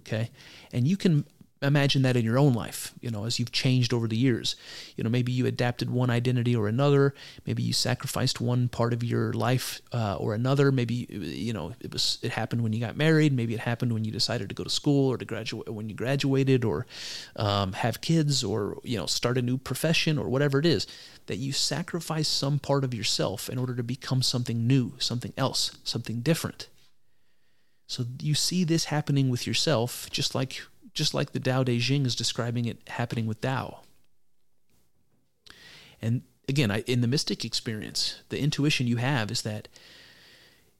Okay? And you can imagine that in your own life, you know, as you've changed over the years. You know, maybe you adapted one identity or another. Maybe you sacrificed one part of your life uh, or another. Maybe you know it was it happened when you got married. Maybe it happened when you decided to go to school or to graduate when you graduated or um, have kids or you know start a new profession or whatever it is. That you sacrifice some part of yourself in order to become something new, something else, something different. So you see this happening with yourself, just like just like the Tao Te Ching is describing it happening with Tao. And again, I, in the mystic experience, the intuition you have is that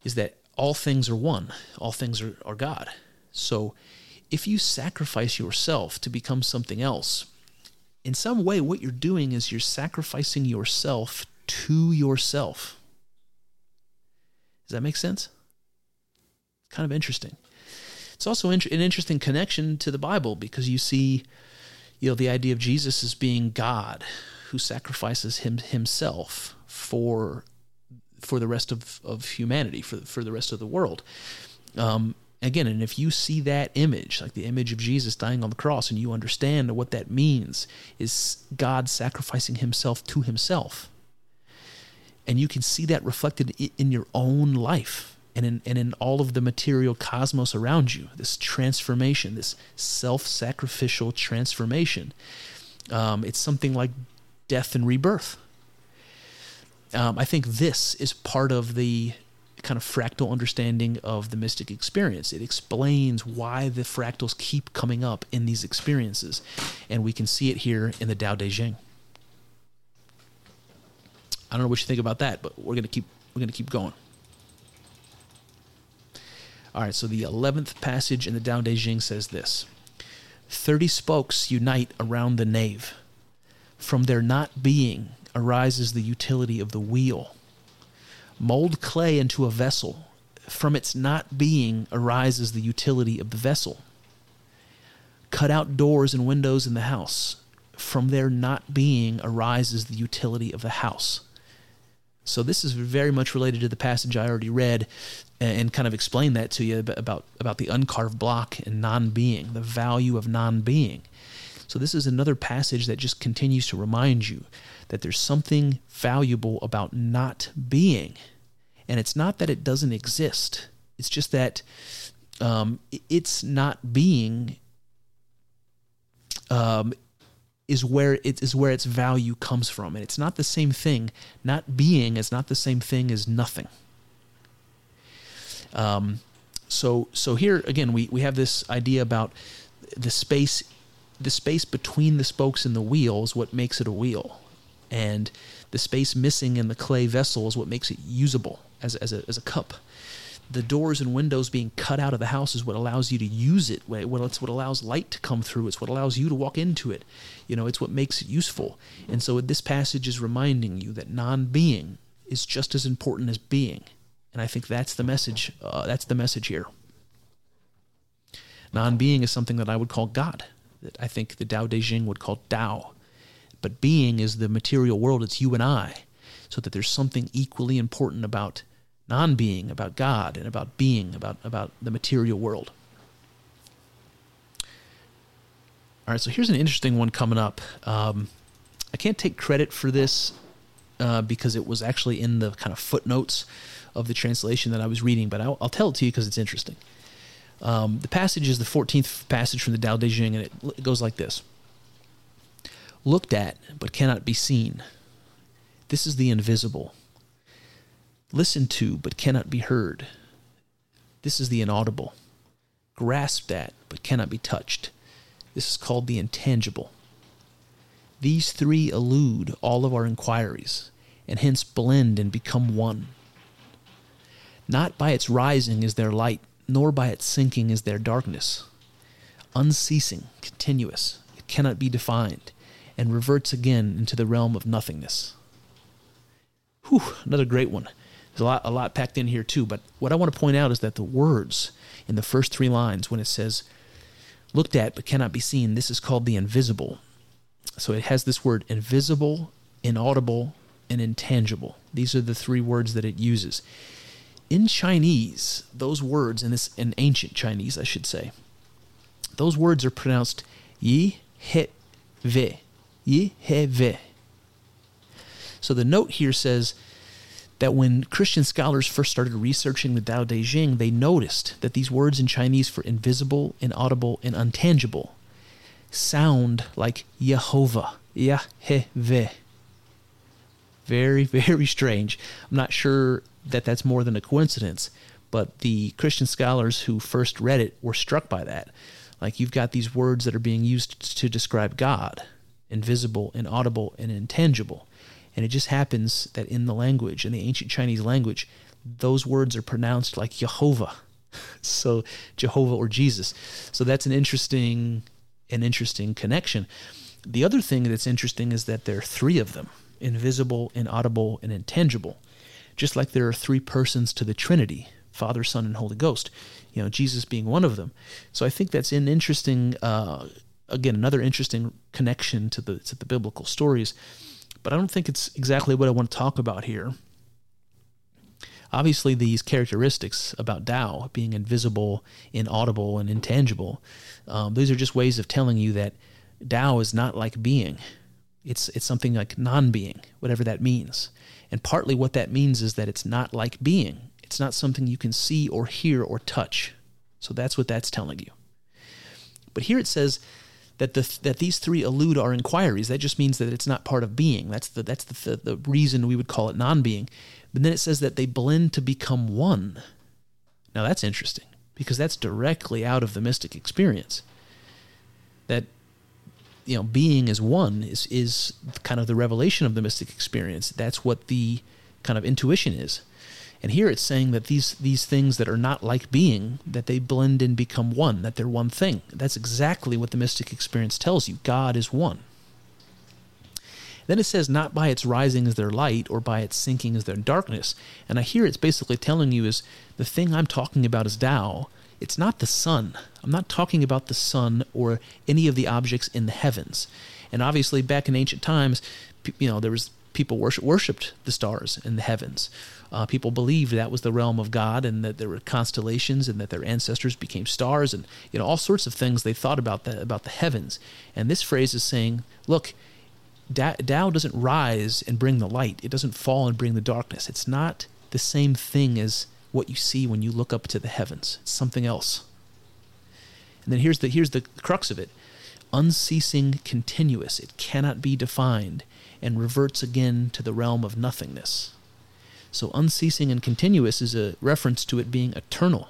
is that all things are one, all things are, are God. So if you sacrifice yourself to become something else, in some way, what you're doing is you're sacrificing yourself to yourself. Does that make sense? It's Kind of interesting. It's also an interesting connection to the Bible because you see, you know, the idea of Jesus as being God who sacrifices him himself for for the rest of, of humanity, for for the rest of the world. Um, again, and if you see that image, like the image of Jesus dying on the cross, and you understand what that means, is God sacrificing himself to himself. And you can see that reflected in your own life and in, and in all of the material cosmos around you, this transformation, this self sacrificial transformation. Um, it's something like death and rebirth. um, I think this is part of the kind of fractal understanding of the mystic experience. It explains why the fractals keep coming up in these experiences, and we can see it here in the Tao Te Ching. I don't know what you think about that, but we're gonna keep we're gonna keep going. All right, so the eleventh passage in the Tao Te Ching says this: Thirty spokes unite around the nave. From their not being arises the utility of the wheel. Mold clay into a vessel. From its not being arises the utility of the vessel. Cut out doors and windows in the house. From their not being arises the utility of the house. So this is very much related to the passage I already read and kind of explained that to you about about the uncarved block and non-being, the value of non-being. So this is another passage that just continues to remind you that there's something valuable about not being. And it's not that it doesn't exist, it's just that um, it's not being um, is where it is where its value comes from. And it's not the same thing. Not being is not the same thing as nothing. Um, so so here again we, we have this idea about the space the space between the spokes and the wheel is what makes it a wheel. And the space missing in the clay vessel is what makes it usable as, as, a, as a cup. The doors and windows being cut out of the house is what allows you to use it. Well, it's what allows light to come through. It's what allows you to walk into it. You know, it's what makes it useful. And so this passage is reminding you that non-being is just as important as being. And I think that's the message. Uh, that's the message here. Non-being is something that I would call God. That I think the Tao Te Ching would call Tao. But being is the material world, it's you and I. So that there's something equally important about non being, about God, and about being, about, about the material world. All right, so here's an interesting one coming up. Um, I can't take credit for this uh, because it was actually in the kind of footnotes of the translation that I was reading, but I'll, I'll tell it to you because it's interesting. Um, the passage is the 14th passage from the Tao Te Ching, and it, it goes like this looked at but cannot be seen. This is the invisible. Listened to but cannot be heard. This is the inaudible. Grasped at but cannot be touched. This is called the intangible. These three elude all of our inquiries, and hence blend and become one. Not by its rising is there light, nor by its sinking is there darkness. Unceasing, continuous, it cannot be defined and reverts again into the realm of nothingness. Whew, another great one. A lot, a lot packed in here too, but what I want to point out is that the words in the first three lines, when it says, looked at but cannot be seen, this is called the invisible. So it has this word invisible, inaudible, and intangible. These are the three words that it uses. In Chinese, those words, in this in ancient Chinese, I should say, those words are pronounced yi, he, ve. Yeheve. So the note here says that when Christian scholars first started researching the Tao Te Ching, they noticed that these words in Chinese for invisible, inaudible, and untangible sound like Jehovah, Yahweh. Very, very strange. I'm not sure that that's more than a coincidence, but the Christian scholars who first read it were struck by that. Like you've got these words that are being used to describe God invisible, inaudible, and intangible. And it just happens that in the language, in the ancient Chinese language, those words are pronounced like Jehovah. so Jehovah or Jesus. So that's an interesting an interesting connection. The other thing that's interesting is that there are three of them invisible, inaudible, and intangible. Just like there are three persons to the Trinity Father, Son, and Holy Ghost. You know, Jesus being one of them. So I think that's an interesting uh, again another interesting connection to the to the biblical stories but i don't think it's exactly what i want to talk about here. Obviously these characteristics about Tao being invisible inaudible and intangible um, these are just ways of telling you that Tao is not like being. It's it's something like non-being whatever that means. And partly what that means is that it's not like being. It's not something you can see or hear or touch. So that's what that's telling you. But here it says that the that these three elude our inquiries. That just means that it's not part of being. That's the that's the the, the reason we would call it non-being. But then it says that they blend to become one. Now that's interesting because that's directly out of the mystic experience. That you know, being is one is is kind of the revelation of the mystic experience. That's what the kind of intuition is. And here it's saying that these these things that are not like being, that they blend and become one, that they're one thing. That's exactly what the mystic experience tells you. God is one. Then it says, not by its rising is there light, or by its sinking is there darkness. And I hear it's basically telling you is the thing I'm talking about is Tao. It's not the sun. I'm not talking about the sun or any of the objects in the heavens. And obviously, back in ancient times, you know, there was people worship, worshipped the stars in the heavens. Uh, people believed that was the realm of God, and that there were constellations, and that their ancestors became stars, and you know all sorts of things they thought about the about the heavens. And this phrase is saying, look, Tao doesn't rise and bring the light; it doesn't fall and bring the darkness. It's not the same thing as what you see when you look up to the heavens. It's something else. And then here's the here's the crux of it. Unceasing, continuous. It cannot be defined and reverts again to the realm of nothingness. So unceasing and continuous is a reference to it being eternal.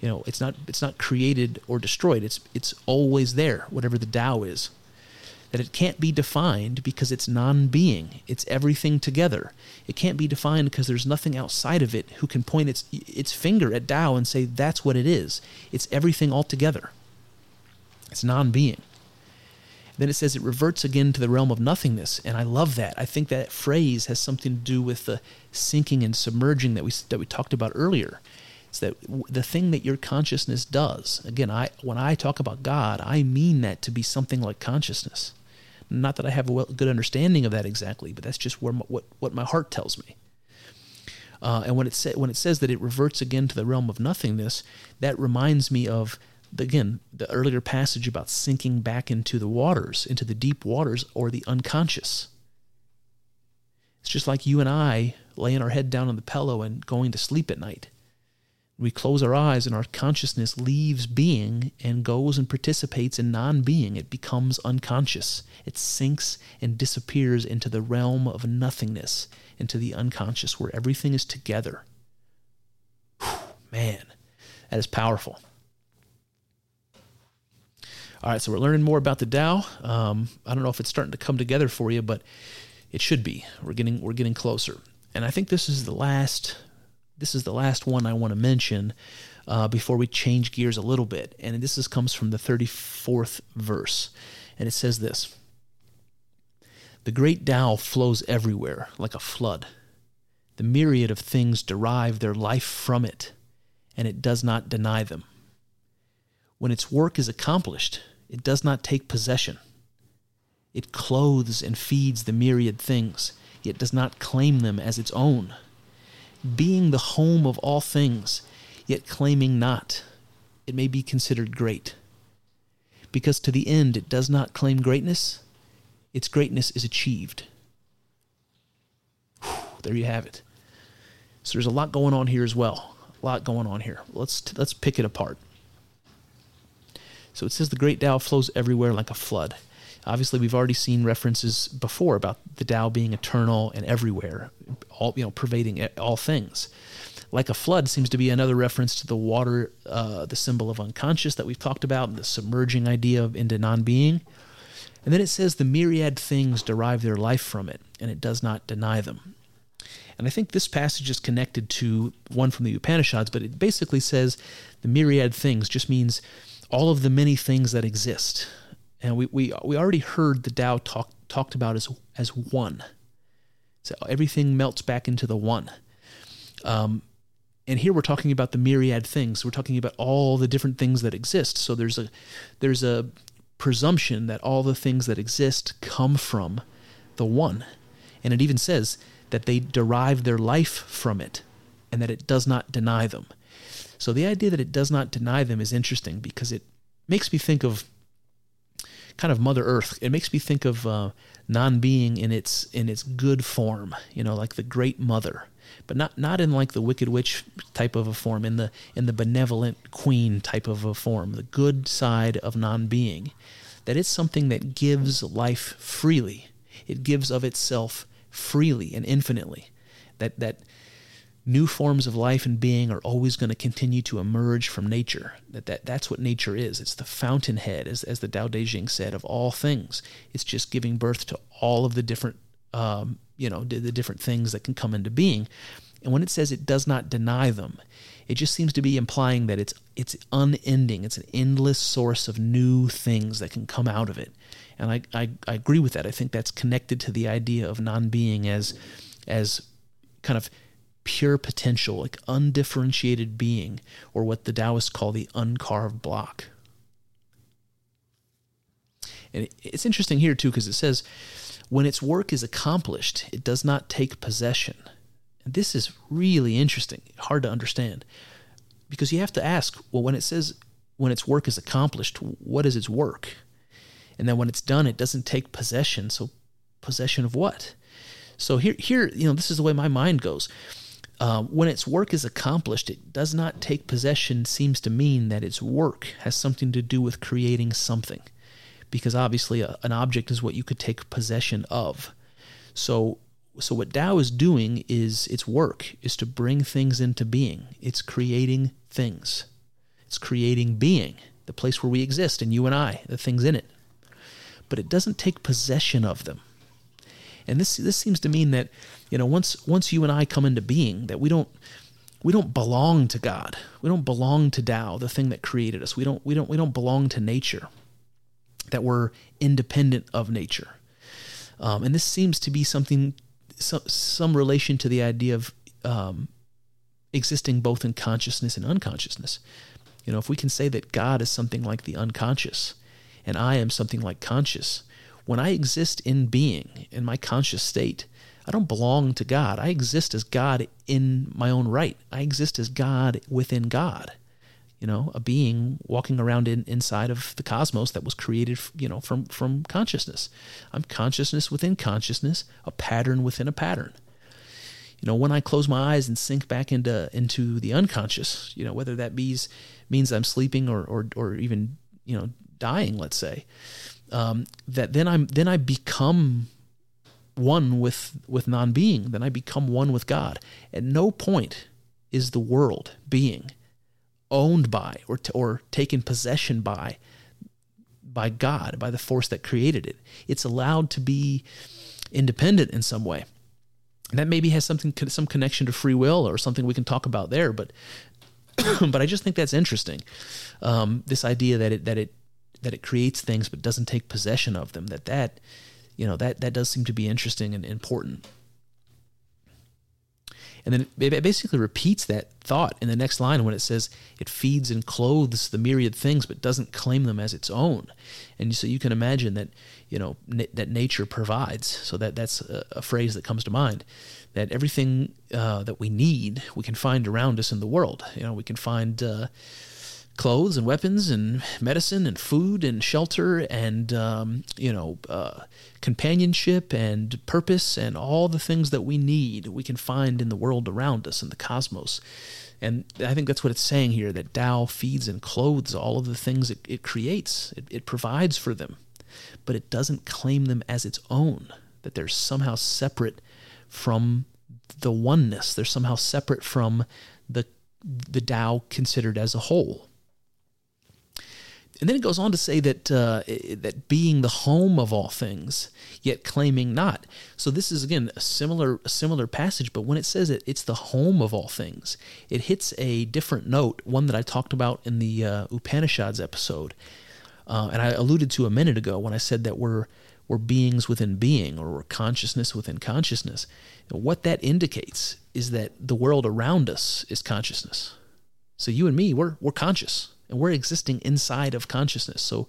You know, it's not it's not created or destroyed. It's it's always there, whatever the Tao is. That it can't be defined because it's non-being. It's everything together. It can't be defined because there's nothing outside of it who can point its its finger at Tao and say that's what it is. It's everything altogether. It's non-being. Then it says it reverts again to the realm of nothingness, and I love that. I think that phrase has something to do with the sinking and submerging that we that we talked about earlier. It's that the thing that your consciousness does. Again, I when I talk about God, I mean that to be something like consciousness. Not that I have a well, good understanding of that exactly, but that's just where my, what what my heart tells me. Uh, and when it sa- when it says that it reverts again to the realm of nothingness, that reminds me of again, the earlier passage about sinking back into the waters, into the deep waters or the unconscious. It's just like you and I laying our head down on the pillow and going to sleep at night. We close our eyes and our consciousness leaves being and goes and participates in non being. It becomes unconscious. It sinks and disappears into the realm of nothingness, into the unconscious where everything is together. Whew, man, that is powerful. All right, so we're learning more about the Tao. Um, I don't know if it's starting to come together for you, but it should be. We're getting we're getting closer, and I think this is the last this is the last one I want to mention uh, before we change gears a little bit. And this is, comes from the 34th verse, and it says this: "The great Tao flows everywhere like a flood. The myriad of things derive their life from it, and it does not deny them." When its work is accomplished, it does not take possession. It clothes and feeds the myriad things, yet does not claim them as its own. Being the home of all things, yet claiming not, it may be considered great. Because to the end it does not claim greatness, its greatness is achieved. Whew, there you have it. So there's a lot going on here as well. A lot going on here. Let's let's pick it apart. So it says the great Tao flows everywhere like a flood. Obviously, we've already seen references before about the Tao being eternal and everywhere, all you know, pervading all things. Like a flood seems to be another reference to the water, uh, the symbol of unconscious that we've talked about, the submerging idea of into non-being. And then it says the myriad things derive their life from it, and it does not deny them. And I think this passage is connected to one from the Upanishads, but it basically says the myriad things just means all of the many things that exist. And we, we, we already heard the Tao talk, talked about as, as one. So everything melts back into the one. Um, and here we're talking about the myriad things. We're talking about all the different things that exist. So there's a there's a presumption that all the things that exist come from the one. And it even says that they derive their life from it and that it does not deny them. So the idea that it does not deny them is interesting because it makes me think of kind of Mother Earth. It makes me think of uh, non-being in its in its good form, you know, like the Great Mother, but not not in like the Wicked Witch type of a form, in the in the benevolent Queen type of a form, the good side of non-being. that it's something that gives life freely. It gives of itself freely and infinitely. That that new forms of life and being are always going to continue to emerge from nature. That, that that's what nature is. It's the fountainhead, as, as the Tao Te Ching said, of all things. It's just giving birth to all of the different, um, you know, the, the different things that can come into being. And when it says it does not deny them, it just seems to be implying that it's it's unending. It's an endless source of new things that can come out of it. And I, I, I agree with that. I think that's connected to the idea of non-being as as kind of pure potential, like undifferentiated being, or what the Taoists call the uncarved block. And it's interesting here, too, because it says, when its work is accomplished, it does not take possession. And this is really interesting, hard to understand, because you have to ask, well, when it says when its work is accomplished, what is its work? And then when it's done, it doesn't take possession. So, possession of what? So here, here, you know, this is the way my mind goes. Uh, when its work is accomplished, it does not take possession, seems to mean that its work has something to do with creating something. Because obviously, a, an object is what you could take possession of. So, so what Tao is doing is its work is to bring things into being. It's creating things. It's creating being, the place where we exist, and you and I, the things in it. But it doesn't take possession of them. And this this seems to mean that, you know, once once you and I come into being, that we don't we don't belong to God. We don't belong to Tao, the thing that created us. We don't we don't we don't belong to nature. That we're independent of nature. Um, and this seems to be something some some relation to the idea of um, existing both in consciousness and unconsciousness. You know, if we can say that God is something like the unconscious, and I am something like conscious, when I exist in being, in my conscious state, I don't belong to God. I exist as God in my own right. I exist as God within God. You know, a being walking around in, inside of the cosmos that was created, you know, from from consciousness. I'm consciousness within consciousness, a pattern within a pattern. You know, when I close my eyes and sink back into into the unconscious, you know, whether that means means I'm sleeping or or or even you know dying, let's say, um, that then I'm then I become one with with non-being. Then I become one with God. At no point is the world being owned by or t- or taken possession by by God, by the force that created it. It's allowed to be independent in some way. And that maybe has something some connection to free will or something we can talk about there, but but I just think that's interesting. Um, this idea that it that it that it creates things but doesn't take possession of them that that you know that that does seem to be interesting and important. And then it basically repeats that thought in the next line when it says it feeds and clothes the myriad things but doesn't claim them as its own. And so you can imagine that you know that nature provides. So that that's a, a phrase that comes to mind that everything uh, that we need we can find around us in the world. You know we can find uh, clothes and weapons and medicine and food and shelter and um, you know uh, companionship and purpose and all the things that we need we can find in the world around us in the cosmos. And I think that's what it's saying here that Tao feeds and clothes all of the things it, it creates. It, it provides for them but it doesn't claim them as its own that they're somehow separate from the oneness. They're somehow separate from the the Tao considered as a whole and then it goes on to say that uh, that being the home of all things, yet claiming not. So this is again a similar a similar passage, but when it says it, it's the home of all things. It hits a different note, one that I talked about in the uh, Upanishads episode, uh, and I alluded to a minute ago when I said that we're we're beings within being, or we're consciousness within consciousness. And what that indicates is that the world around us is consciousness. So you and me, we're we're conscious and we're existing inside of consciousness. So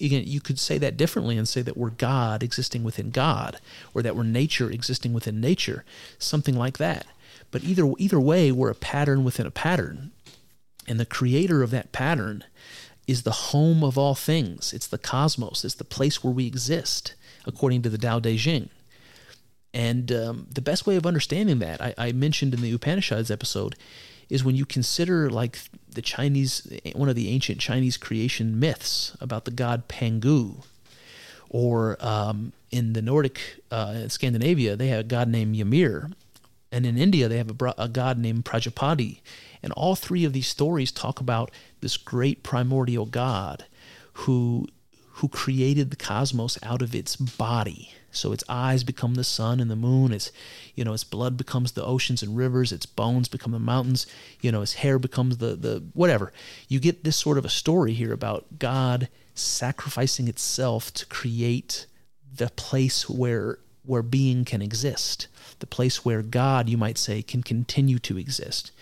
again, you could say that differently and say that we're God existing within God, or that we're nature existing within nature, something like that. But either either way, we're a pattern within a pattern, and the creator of that pattern is the home of all things. It's the cosmos. It's the place where we exist, according to the Tao Te Ching. And um, the best way of understanding that, I, I mentioned in the Upanishads episode, is when you consider like the Chinese, one of the ancient Chinese creation myths about the god Pangu. Or um, in the Nordic, uh, Scandinavia, they have a god named Ymir. And in India, they have a, a god named Prajapati. And all three of these stories talk about this great primordial god who who created the cosmos out of its body. So its eyes become the sun and the moon. Its, you know, its blood becomes the oceans and rivers. Its bones become the mountains. You know, its hair becomes the the whatever. You get this sort of a story here about God sacrificing itself to create the place where where being can exist, the place where God, you might say, can continue to exist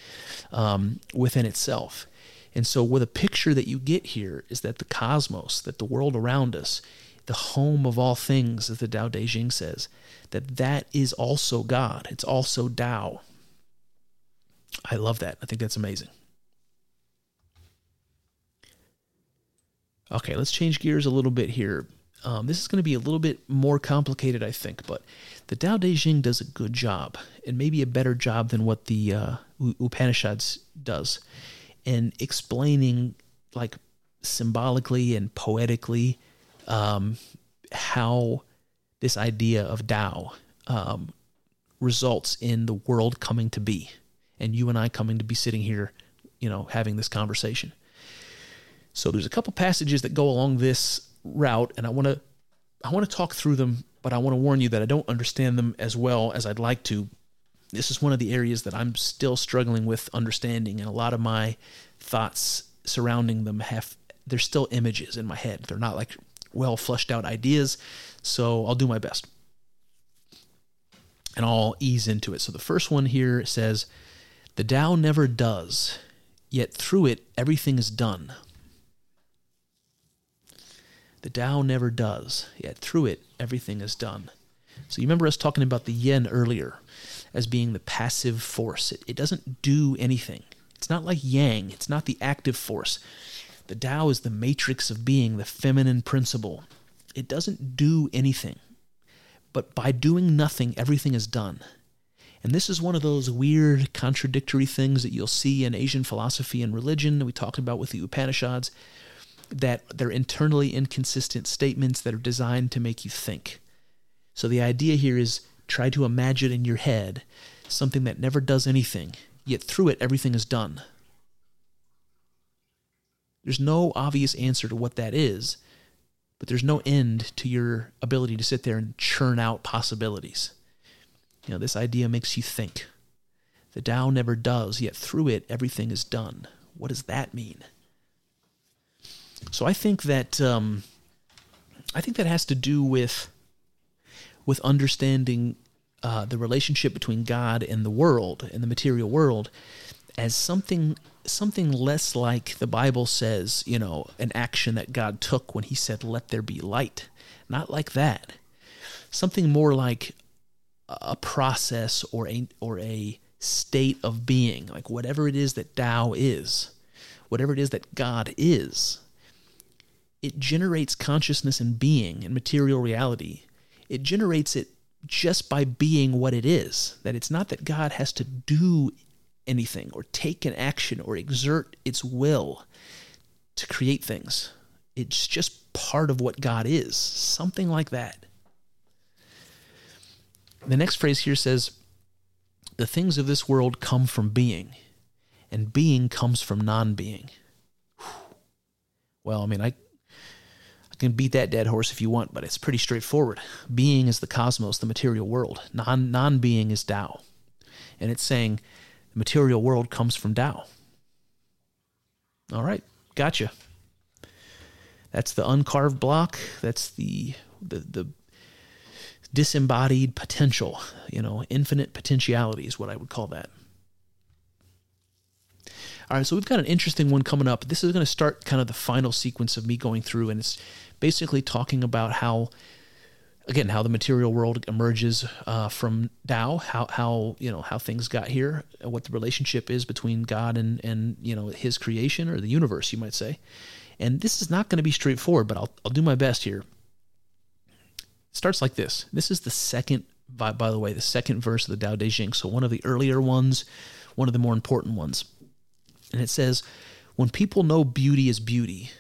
um, within itself. And so, with a picture that you get here is that the cosmos, that the world around us, the home of all things, as the Tao Te Ching says, that that is also God. It's also Tao. I love that. I think that's amazing. Okay, let's change gears a little bit here. Um, this is going to be a little bit more complicated, I think, but the Tao Te Ching does a good job, and maybe a better job than what the uh, Upanishads does, in explaining, like symbolically and poetically, um, how this idea of Tao um, results in the world coming to be, and you and I coming to be sitting here, you know, having this conversation. So there's a couple passages that go along this route, and I want to I want to talk through them, but I want to warn you that I don't understand them as well as I'd like to. This is one of the areas that I'm still struggling with understanding, and a lot of my thoughts surrounding them have they're still images in my head. They're not like well fleshed out ideas, so I'll do my best. And I'll ease into it. So the first one here says, The Tao never does, yet through it everything is done. The Tao never does, yet through it everything is done. So you remember us talking about the yin earlier as being the passive force. It, it doesn't do anything. It's not like yang, it's not the active force. The Tao is the matrix of being, the feminine principle. It doesn't do anything. But by doing nothing, everything is done. And this is one of those weird, contradictory things that you'll see in Asian philosophy and religion that we talked about with the Upanishads that they're internally inconsistent statements that are designed to make you think. So the idea here is try to imagine in your head something that never does anything, yet through it everything is done. There's no obvious answer to what that is, but there's no end to your ability to sit there and churn out possibilities. You know, this idea makes you think. The Tao never does, yet through it everything is done. What does that mean? So I think that um, I think that has to do with with understanding uh, the relationship between God and the world and the material world as something something less like the Bible says, you know, an action that God took when He said, "Let there be light." Not like that. Something more like a process or a or a state of being, like whatever it is that Tao is, whatever it is that God is it generates consciousness and being and material reality. It generates it just by being what it is. That it's not that God has to do anything or take an action or exert its will to create things. It's just part of what God is, something like that. The next phrase here says, The things of this world come from being, and being comes from non being. Well, I mean, I, can beat that dead horse if you want, but it's pretty straightforward. Being is the cosmos, the material world. Non non being is Tao. And it's saying the material world comes from Tao. All right, gotcha. That's the uncarved block. That's the the the disembodied potential, you know, infinite potentiality is what I would call that. All right, so we've got an interesting one coming up. This is going to start kind of the final sequence of me going through, and it's basically talking about how again how the material world emerges uh, from Tao, how how you know how things got here, what the relationship is between God and and you know His creation or the universe, you might say. And this is not going to be straightforward, but I'll I'll do my best here. It starts like this. This is the second, by, by the way, the second verse of the Tao Te Ching. So one of the earlier ones, one of the more important ones, and it says, When people know beauty is beauty,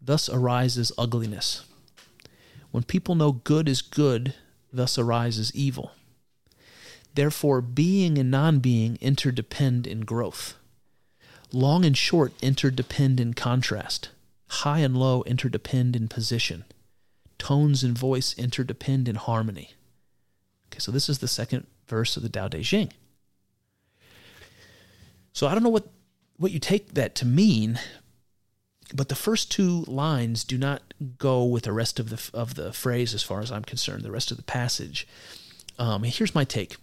thus arises ugliness. When people know good is good, thus arises evil. Therefore, being and non being interdepend in growth. Long and short interdepend in contrast. High and low interdepend in position. Tones and voice interdepend in harmony. Okay, so this is the second verse of the Tao Te Ching. So I don't know what, what you take that to mean, but the first two lines do not go with the rest of the of the phrase as far as I'm concerned. The rest of the passage. Um, here's my take.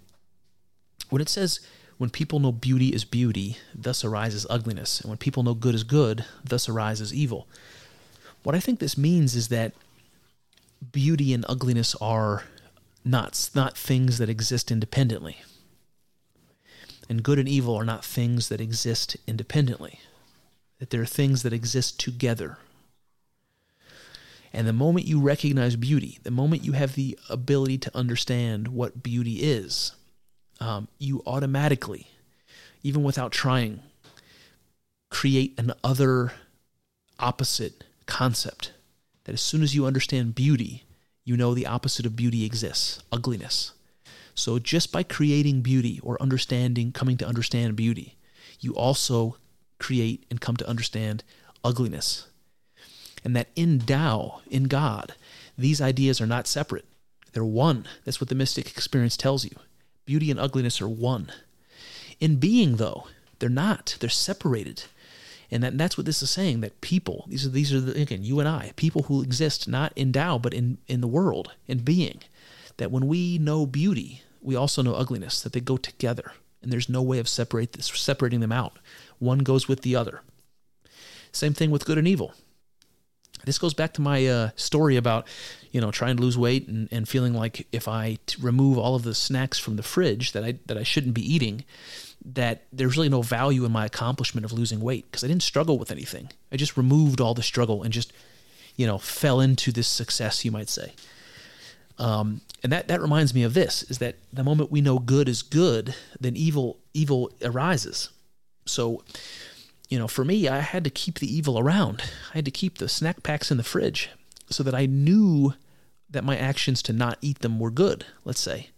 When it says, "When people know beauty is beauty, thus arises ugliness, and when people know good is good, thus arises evil," what I think this means is that beauty and ugliness are not not things that exist independently, and good and evil are not things that exist independently that there are things that exist together. And the moment you recognize beauty, the moment you have the ability to understand what beauty is, um, you automatically, even without trying, create an other opposite concept. That as soon as you understand beauty, you know the opposite of beauty exists ugliness. So just by creating beauty or understanding, coming to understand beauty, you also create and come to understand ugliness. And that in Tao, in God, these ideas are not separate. They're one. That's what the mystic experience tells you. Beauty and ugliness are one. In being, though, they're not. They're separated. And, that, and that's what this is saying that people, these are, these are the, again, you and I, people who exist not in Tao, but in, in the world, in being, that when we know beauty, we also know ugliness, that they go together. And there's no way of separate this, separating them out. One goes with the other. Same thing with good and evil. This goes back to my uh, story about, you know, trying to lose weight and, and feeling like if I t- remove all of the snacks from the fridge that I that I shouldn't be eating, that there's really no value in my accomplishment of losing weight because I didn't struggle with anything. I just removed all the struggle and just, you know, fell into this success, you might say. Um, and that, that reminds me of this is that the moment we know good is good, then evil evil arises. So, you know, for me, I had to keep the evil around. I had to keep the snack packs in the fridge so that I knew that my actions to not eat them were good, let's say.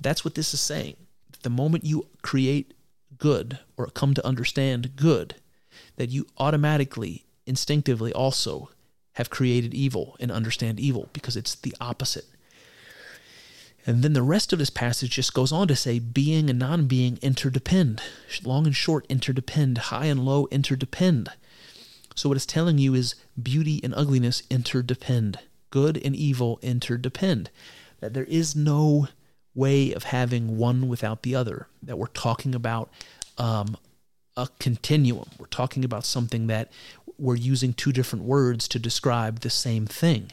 That's what this is saying. The moment you create good or come to understand good, that you automatically, instinctively also have created evil and understand evil because it's the opposite. And then the rest of this passage just goes on to say being and non being interdepend. Long and short interdepend. High and low interdepend. So, what it's telling you is beauty and ugliness interdepend. Good and evil interdepend. That there is no way of having one without the other. That we're talking about um, a continuum. We're talking about something that we're using two different words to describe the same thing.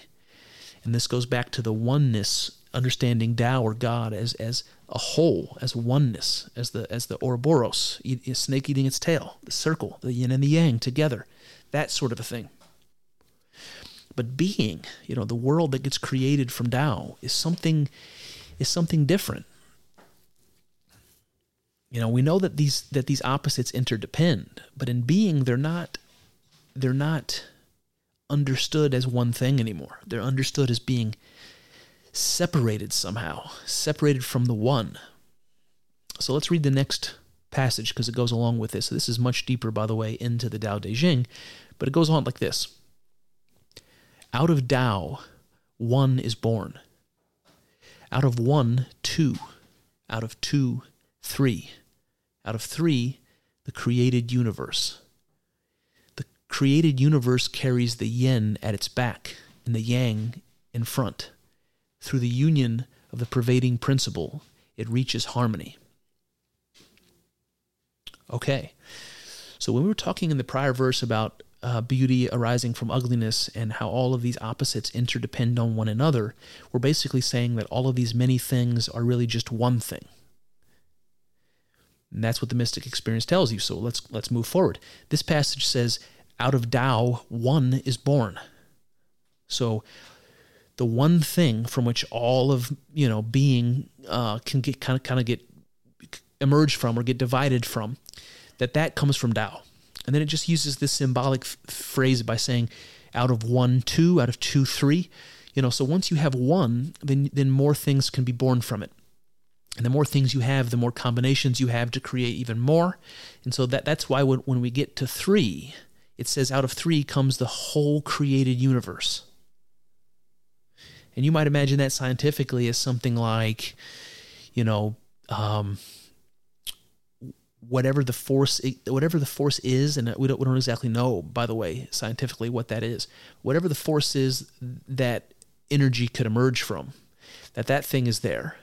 And this goes back to the oneness understanding Tao or God as as a whole, as oneness, as the as the Ouroboros, a snake eating its tail, the circle, the yin and the yang together, that sort of a thing. But being, you know, the world that gets created from Tao is something is something different. You know, we know that these that these opposites interdepend, but in being they're not they're not understood as one thing anymore. They're understood as being separated somehow, separated from the one. So let's read the next passage because it goes along with this. So this is much deeper, by the way, into the Tao Te Ching, but it goes on like this Out of Tao, one is born. Out of one, two. Out of two, three. Out of three, the created universe. The created universe carries the yin at its back and the yang in front. Through the union of the pervading principle, it reaches harmony. Okay. So when we were talking in the prior verse about uh, beauty arising from ugliness and how all of these opposites interdepend on one another, we're basically saying that all of these many things are really just one thing. And that's what the mystic experience tells you. So let's let's move forward. This passage says, "Out of Tao, one is born." So the one thing from which all of you know being uh, can get kind of kind of get emerge from or get divided from that that comes from Tao. And then it just uses this symbolic f- phrase by saying, out of one, two, out of two, three. You know, so once you have one, then then more things can be born from it. And the more things you have, the more combinations you have to create even more. And so that that's why when, when we get to three, it says out of three comes the whole created universe. And you might imagine that scientifically as something like, you know, um, whatever the force whatever the force is and we don't, we don't exactly know by the way scientifically what that is whatever the force is that energy could emerge from that that thing is there.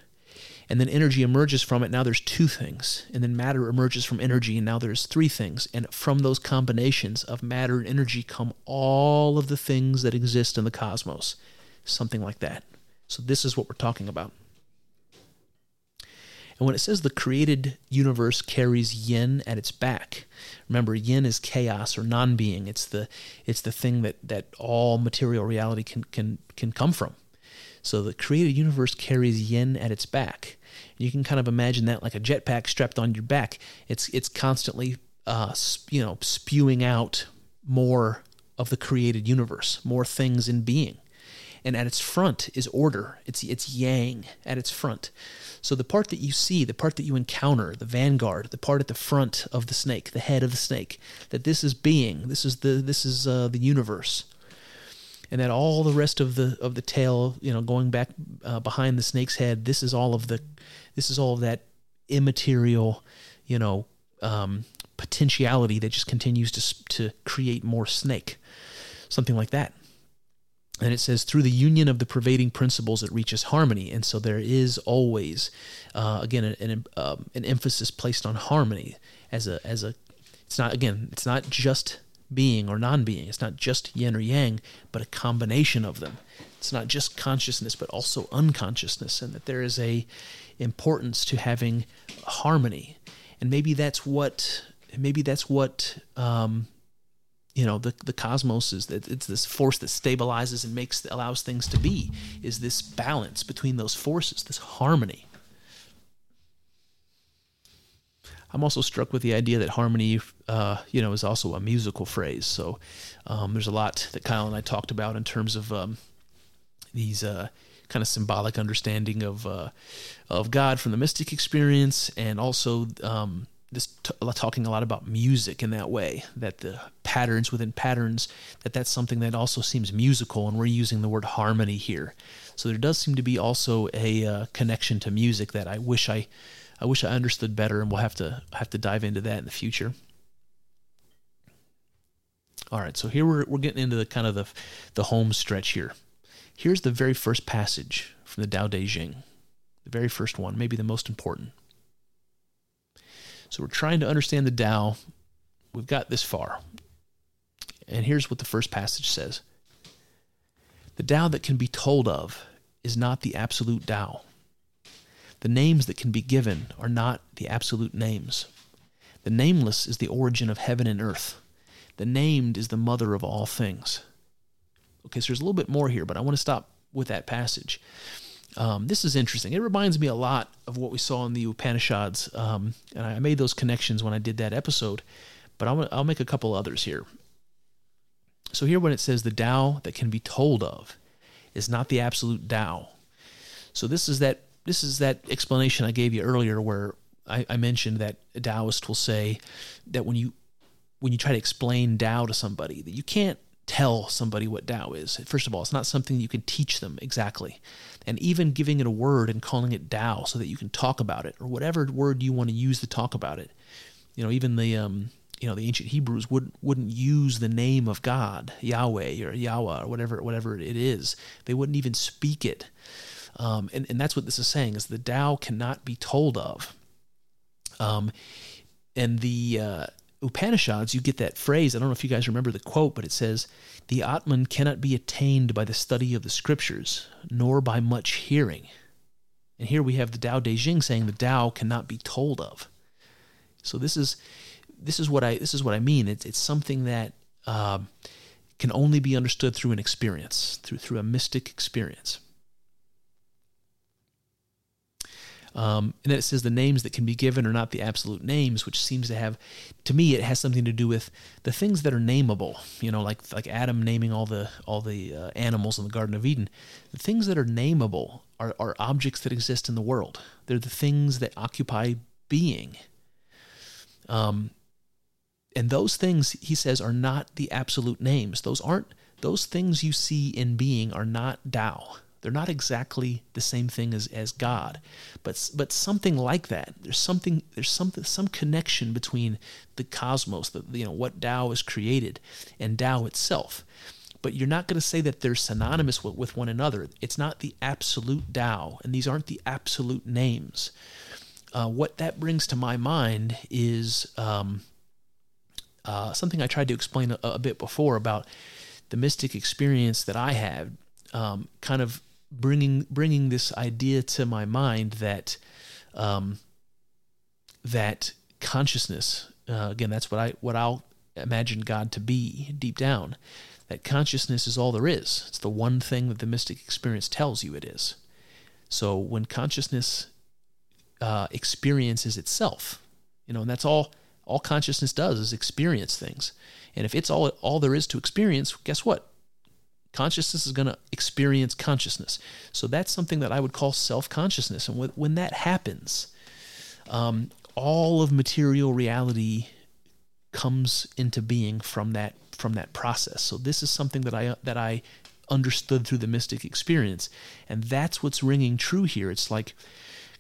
And then energy emerges from it now there's two things. And then matter emerges from energy and now there's three things. And from those combinations of matter and energy come all of the things that exist in the cosmos something like that so this is what we're talking about and when it says the created universe carries yin at its back, remember yin is chaos or non-being. It's the it's the thing that that all material reality can can can come from. So the created universe carries yin at its back. You can kind of imagine that like a jetpack strapped on your back. It's it's constantly uh, you know spewing out more of the created universe, more things in being. And at its front is order. It's it's yang at its front. So the part that you see, the part that you encounter, the vanguard, the part at the front of the snake, the head of the snake, that this is being, this is the this is uh, the universe, and that all the rest of the of the tail, you know, going back uh, behind the snake's head, this is all of the, this is all of that immaterial, you know, um, potentiality that just continues to to create more snake, something like that and it says through the union of the pervading principles it reaches harmony. And so there is always uh, again an, um, an, emphasis placed on harmony as a as a it's not again it's not just being or non-being. It's not just yin or yang but a combination of them. It's not just consciousness but also unconsciousness and that there is a importance to having harmony. And maybe that's what maybe that's what um, you know the the cosmos is that it's this force that stabilizes and makes allows things to be is this balance between those forces this harmony I'm also struck with the idea that harmony, uh, you know, is also a musical phrase. So um, there's a lot that Kyle and I talked about in terms of um, these uh, kind of symbolic understanding of uh, of God from the mystic experience, and also um, this t- talking a lot about music in that way that the patterns within patterns that that's something that also seems musical and we're using the word harmony here. So there does seem to be also a uh, connection to music that i wish i i wish i understood better and we'll have to have to dive into that in the future. All right so here we're, we're getting into the kind of the the home stretch here. Here's the very first passage from the dao de jing the very first one maybe the most important so we're trying to understand the Tao. We've got this far. And here's what the first passage says The Tao that can be told of is not the absolute Tao. The names that can be given are not the absolute names. The nameless is the origin of heaven and earth. The named is the mother of all things. Okay, so there's a little bit more here, but I want to stop with that passage. Um, this is interesting. It reminds me a lot of what we saw in the Upanishads, um, and I made those connections when I did that episode. But I'll, I'll make a couple others here. So here, when it says the Tao that can be told of, is not the absolute Tao. So this is that this is that explanation I gave you earlier, where I, I mentioned that a Taoist will say that when you when you try to explain Tao to somebody, that you can't tell somebody what Tao is. First of all, it's not something you can teach them exactly and even giving it a word and calling it Tao so that you can talk about it or whatever word you want to use to talk about it. You know, even the um, you know the ancient Hebrews wouldn't wouldn't use the name of God, Yahweh or Yahweh or whatever whatever it is. They wouldn't even speak it. Um, and, and that's what this is saying is the Tao cannot be told of. Um, and the uh, Upanishads, you get that phrase. I don't know if you guys remember the quote, but it says, The Atman cannot be attained by the study of the scriptures, nor by much hearing. And here we have the Tao Te Ching saying the Tao cannot be told of. So this is this is what I this is what I mean. It's it's something that uh, can only be understood through an experience, through through a mystic experience. Um, and then it says the names that can be given are not the absolute names, which seems to have, to me, it has something to do with the things that are nameable. You know, like like Adam naming all the all the uh, animals in the Garden of Eden. The things that are nameable are, are objects that exist in the world. They're the things that occupy being. Um, and those things, he says, are not the absolute names. Those aren't those things you see in being are not Tao. They're not exactly the same thing as, as God, but but something like that. There's something there's something some connection between the cosmos, the, you know what Tao is created, and Tao itself. But you're not going to say that they're synonymous with, with one another. It's not the absolute Tao, and these aren't the absolute names. Uh, what that brings to my mind is um, uh, something I tried to explain a, a, bit before about the mystic experience that I had, um, kind of bringing bringing this idea to my mind that um, that consciousness uh, again that's what I what I'll imagine God to be deep down that consciousness is all there is. It's the one thing that the mystic experience tells you it is. So when consciousness uh, experiences itself you know and that's all all consciousness does is experience things. And if it's all all there is to experience guess what Consciousness is going to experience consciousness. So that's something that I would call self consciousness. And when that happens, um, all of material reality comes into being from that from that process. So this is something that I that I understood through the mystic experience, and that's what's ringing true here. It's like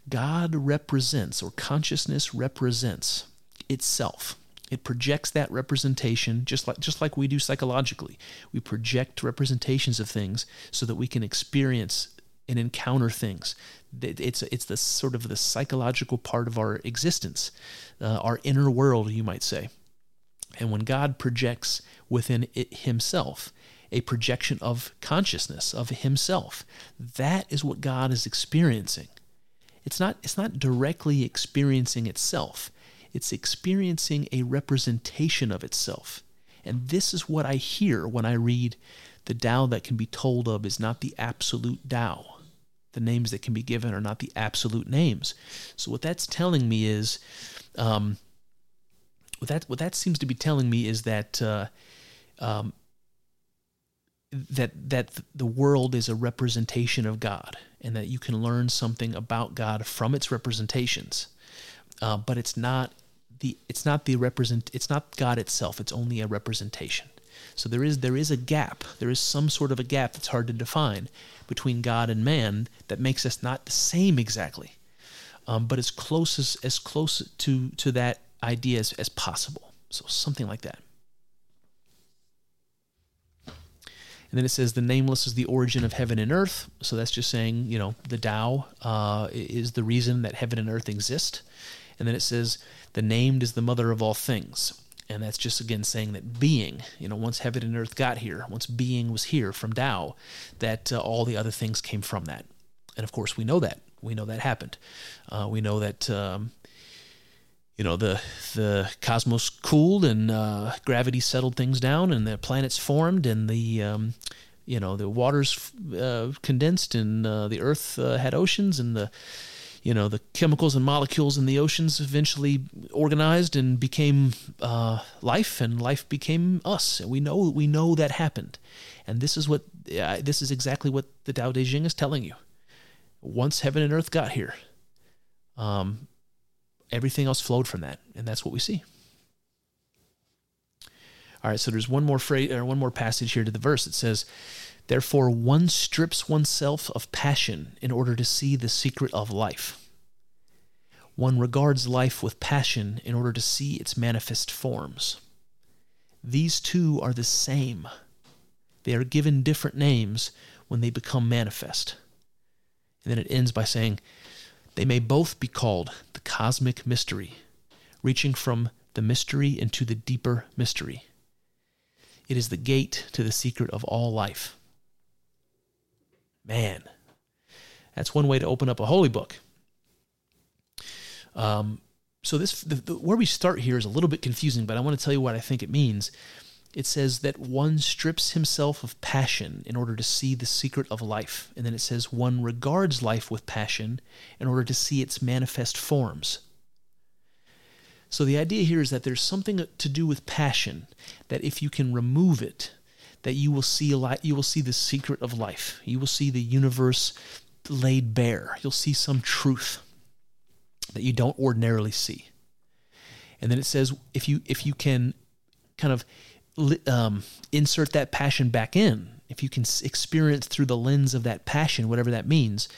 God represents or consciousness represents itself. It projects that representation just like just like we do psychologically. We project representations of things so that we can experience and encounter things. It's it's the sort of the psychological part of our existence, uh, our inner world, you might say. And when God projects within it Himself a projection of consciousness of Himself, that is what God is experiencing. It's not it's not directly experiencing itself it's experiencing a representation of itself. And this is what I hear when I read the Tao that can be told of is not the absolute Tao. The names that can be given are not the absolute names. So what that's telling me is, um, what that what that seems to be telling me is that uh, um, that that the world is a representation of God, and that you can learn something about God from its representations. Uh, but it's not the it's not the represent it's not God itself. It's only a representation. So there is there is a gap. There is some sort of a gap that's hard to define between God and man that makes us not the same exactly, um, but as close as as close to to that idea as, as possible. So something like that. And then it says the nameless is the origin of heaven and earth. So that's just saying, you know, the Tao uh, is the reason that heaven and earth exist. And then it says, the named is the mother of all things. And that's just again saying that being, you know, once heaven and earth got here, once being was here from Tao, that uh, all the other things came from that. And of course, we know that. We know that happened. Uh, we know that. Um, you know the the cosmos cooled and uh, gravity settled things down and the planets formed and the um, you know the waters uh, condensed and uh, the earth uh, had oceans and the you know, the chemicals and molecules in the oceans eventually organized and became uh, life, and life became us. And we know we know that happened, and this is what uh, this is exactly what the Tao Te Ching is telling you. Once heaven and earth got here, um, everything else flowed from that, and that's what we see. All right, so there's one more phrase or one more passage here to the verse. It says, Therefore, one strips oneself of passion in order to see the secret of life. One regards life with passion in order to see its manifest forms. These two are the same. They are given different names when they become manifest. And then it ends by saying, They may both be called the cosmic mystery, reaching from the mystery into the deeper mystery. It is the gate to the secret of all life. Man, that's one way to open up a holy book. Um, so this the, the, where we start here is a little bit confusing, but I want to tell you what I think it means. it says that one strips himself of passion in order to see the secret of life. And then it says one regards life with passion in order to see its manifest forms. So the idea here is that there's something to do with passion that if you can remove it, that you will see you will see the secret of life. You will see the universe laid bare. You'll see some truth that you don't ordinarily see. And then it says if you if you can kind of um, insert that passion back in, if you can experience through the lens of that passion, whatever that means,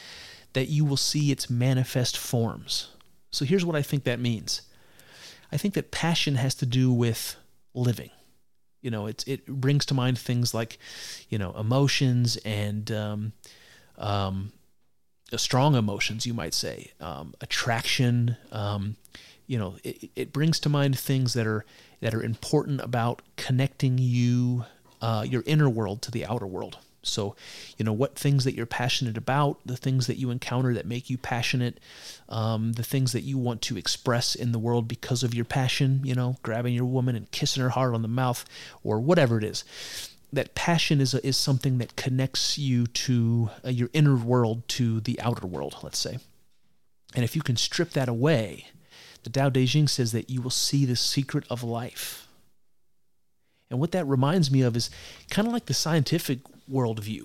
that you will see its manifest forms. So here's what I think that means. I think that passion has to do with living. You know, it it brings to mind things like, you know, emotions and um, um, strong emotions, you might say, um, attraction. Um, you know, it, it brings to mind things that are that are important about connecting you, uh, your inner world, to the outer world. So, you know, what things that you're passionate about, the things that you encounter that make you passionate, um, the things that you want to express in the world because of your passion, you know, grabbing your woman and kissing her hard on the mouth or whatever it is. That passion is, a, is something that connects you to uh, your inner world to the outer world, let's say. And if you can strip that away, the Tao Te Ching says that you will see the secret of life. And what that reminds me of is kind of like the scientific worldview.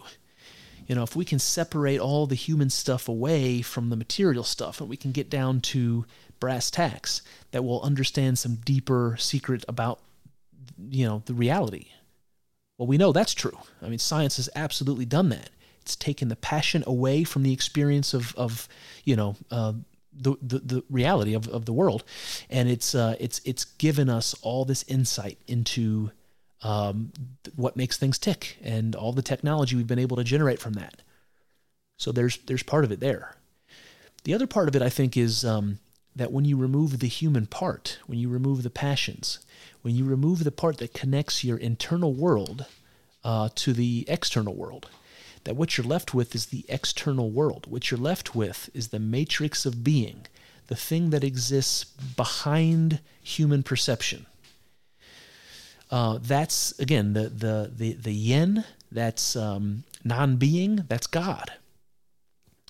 You know, if we can separate all the human stuff away from the material stuff and we can get down to brass tacks, that we'll understand some deeper secret about, you know, the reality. Well, we know that's true. I mean, science has absolutely done that. It's taken the passion away from the experience of, of you know, uh, the, the, the reality of, of the world, and it's uh, it's it's given us all this insight into um, what makes things tick and all the technology we've been able to generate from that. So there's there's part of it there. The other part of it, I think, is um, that when you remove the human part, when you remove the passions, when you remove the part that connects your internal world uh, to the external world, that what you're left with is the external world. What you're left with is the matrix of being, the thing that exists behind human perception. Uh, that's again the the the the yin. That's um, non-being. That's God.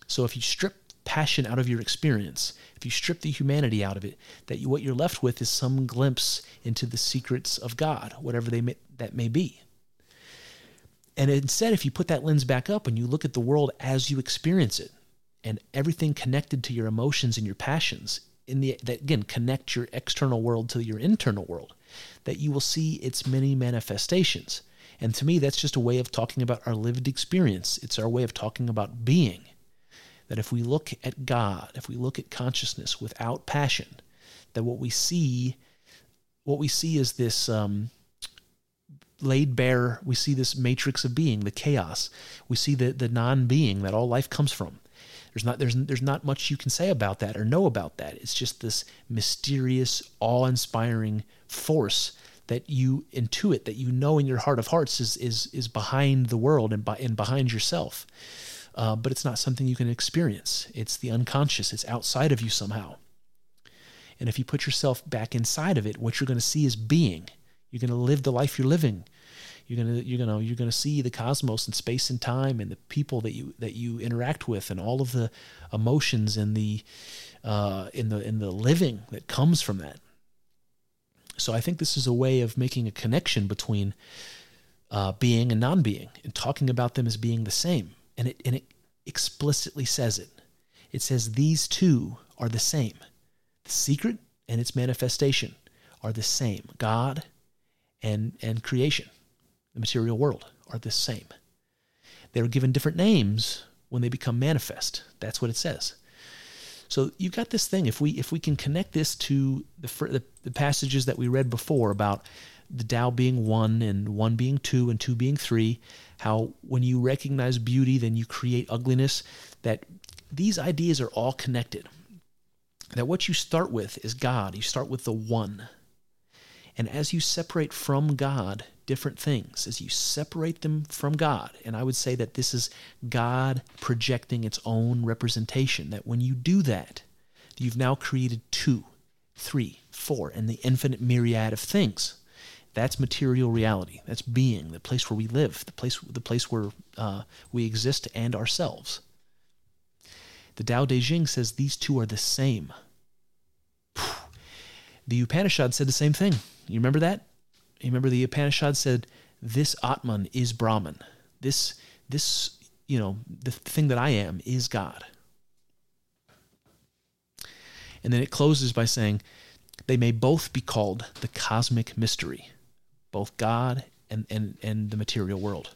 So if you strip passion out of your experience, if you strip the humanity out of it, that you, what you're left with is some glimpse into the secrets of God, whatever they may, that may be. And instead, if you put that lens back up and you look at the world as you experience it, and everything connected to your emotions and your passions, in the that again connect your external world to your internal world, that you will see its many manifestations. And to me, that's just a way of talking about our lived experience. It's our way of talking about being. That if we look at God, if we look at consciousness without passion, that what we see, what we see is this um, laid bare, we see this matrix of being, the chaos. We see the, the non being that all life comes from. There's not, there's, there's not much you can say about that or know about that. It's just this mysterious, awe inspiring force that you intuit, that you know in your heart of hearts is, is, is behind the world and, by, and behind yourself. Uh, but it's not something you can experience. It's the unconscious, it's outside of you somehow. And if you put yourself back inside of it, what you're going to see is being. You're going to live the life you're living. You're to you're to you're to see the cosmos and space and time and the people that you that you interact with and all of the emotions and the uh, in the in the living that comes from that. So I think this is a way of making a connection between uh, being and non-being and talking about them as being the same. And it and it explicitly says it. It says these two are the same. The secret and its manifestation are the same. God and, and creation, the material world, are the same. They're given different names when they become manifest. That's what it says. So you've got this thing. If we if we can connect this to the, the, the passages that we read before about the Tao being one and one being two and two being three, how when you recognize beauty, then you create ugliness. That these ideas are all connected. That what you start with is God. You start with the one. And as you separate from God different things, as you separate them from God, and I would say that this is God projecting its own representation, that when you do that, you've now created two, three, four, and the infinite myriad of things That's material reality. That's being, the place where we live, the place, the place where uh, we exist and ourselves. The Tao Te Ching says these two are the same. The Upanishad said the same thing. You remember that? Remember the Upanishad said, "This Atman is Brahman. This, this, you know, the thing that I am is God." And then it closes by saying, "They may both be called the cosmic mystery." both God and, and, and the material world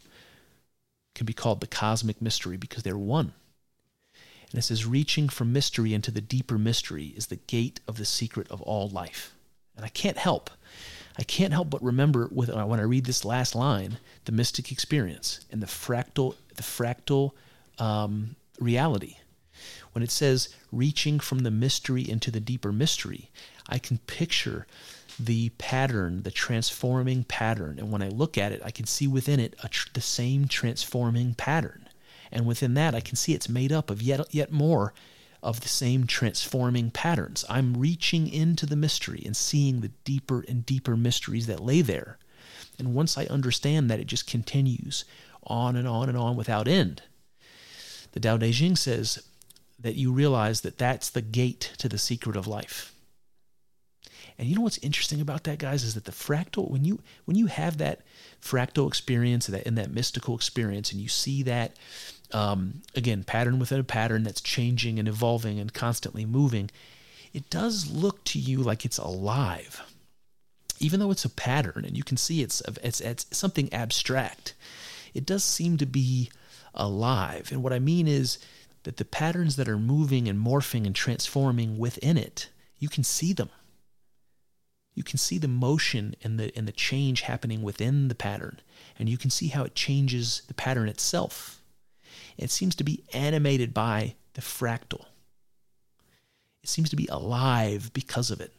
can be called the cosmic mystery because they're one. And it says, reaching from mystery into the deeper mystery is the gate of the secret of all life. And I can't help, I can't help but remember with, uh, when I read this last line, the mystic experience and the fractal, the fractal um, reality. When it says reaching from the mystery into the deeper mystery, I can picture the pattern, the transforming pattern. And when I look at it, I can see within it tr- the same transforming pattern. And within that, I can see it's made up of yet, yet more of the same transforming patterns. I'm reaching into the mystery and seeing the deeper and deeper mysteries that lay there. And once I understand that, it just continues on and on and on without end. The Tao Te Ching says that you realize that that's the gate to the secret of life. And you know what's interesting about that, guys, is that the fractal when you when you have that fractal experience that and that mystical experience, and you see that um, again pattern within a pattern that's changing and evolving and constantly moving, it does look to you like it's alive, even though it's a pattern and you can see it's it's, it's something abstract. It does seem to be alive, and what I mean is that the patterns that are moving and morphing and transforming within it, you can see them. You can see the motion and the and the change happening within the pattern. And you can see how it changes the pattern itself it seems to be animated by the fractal it seems to be alive because of it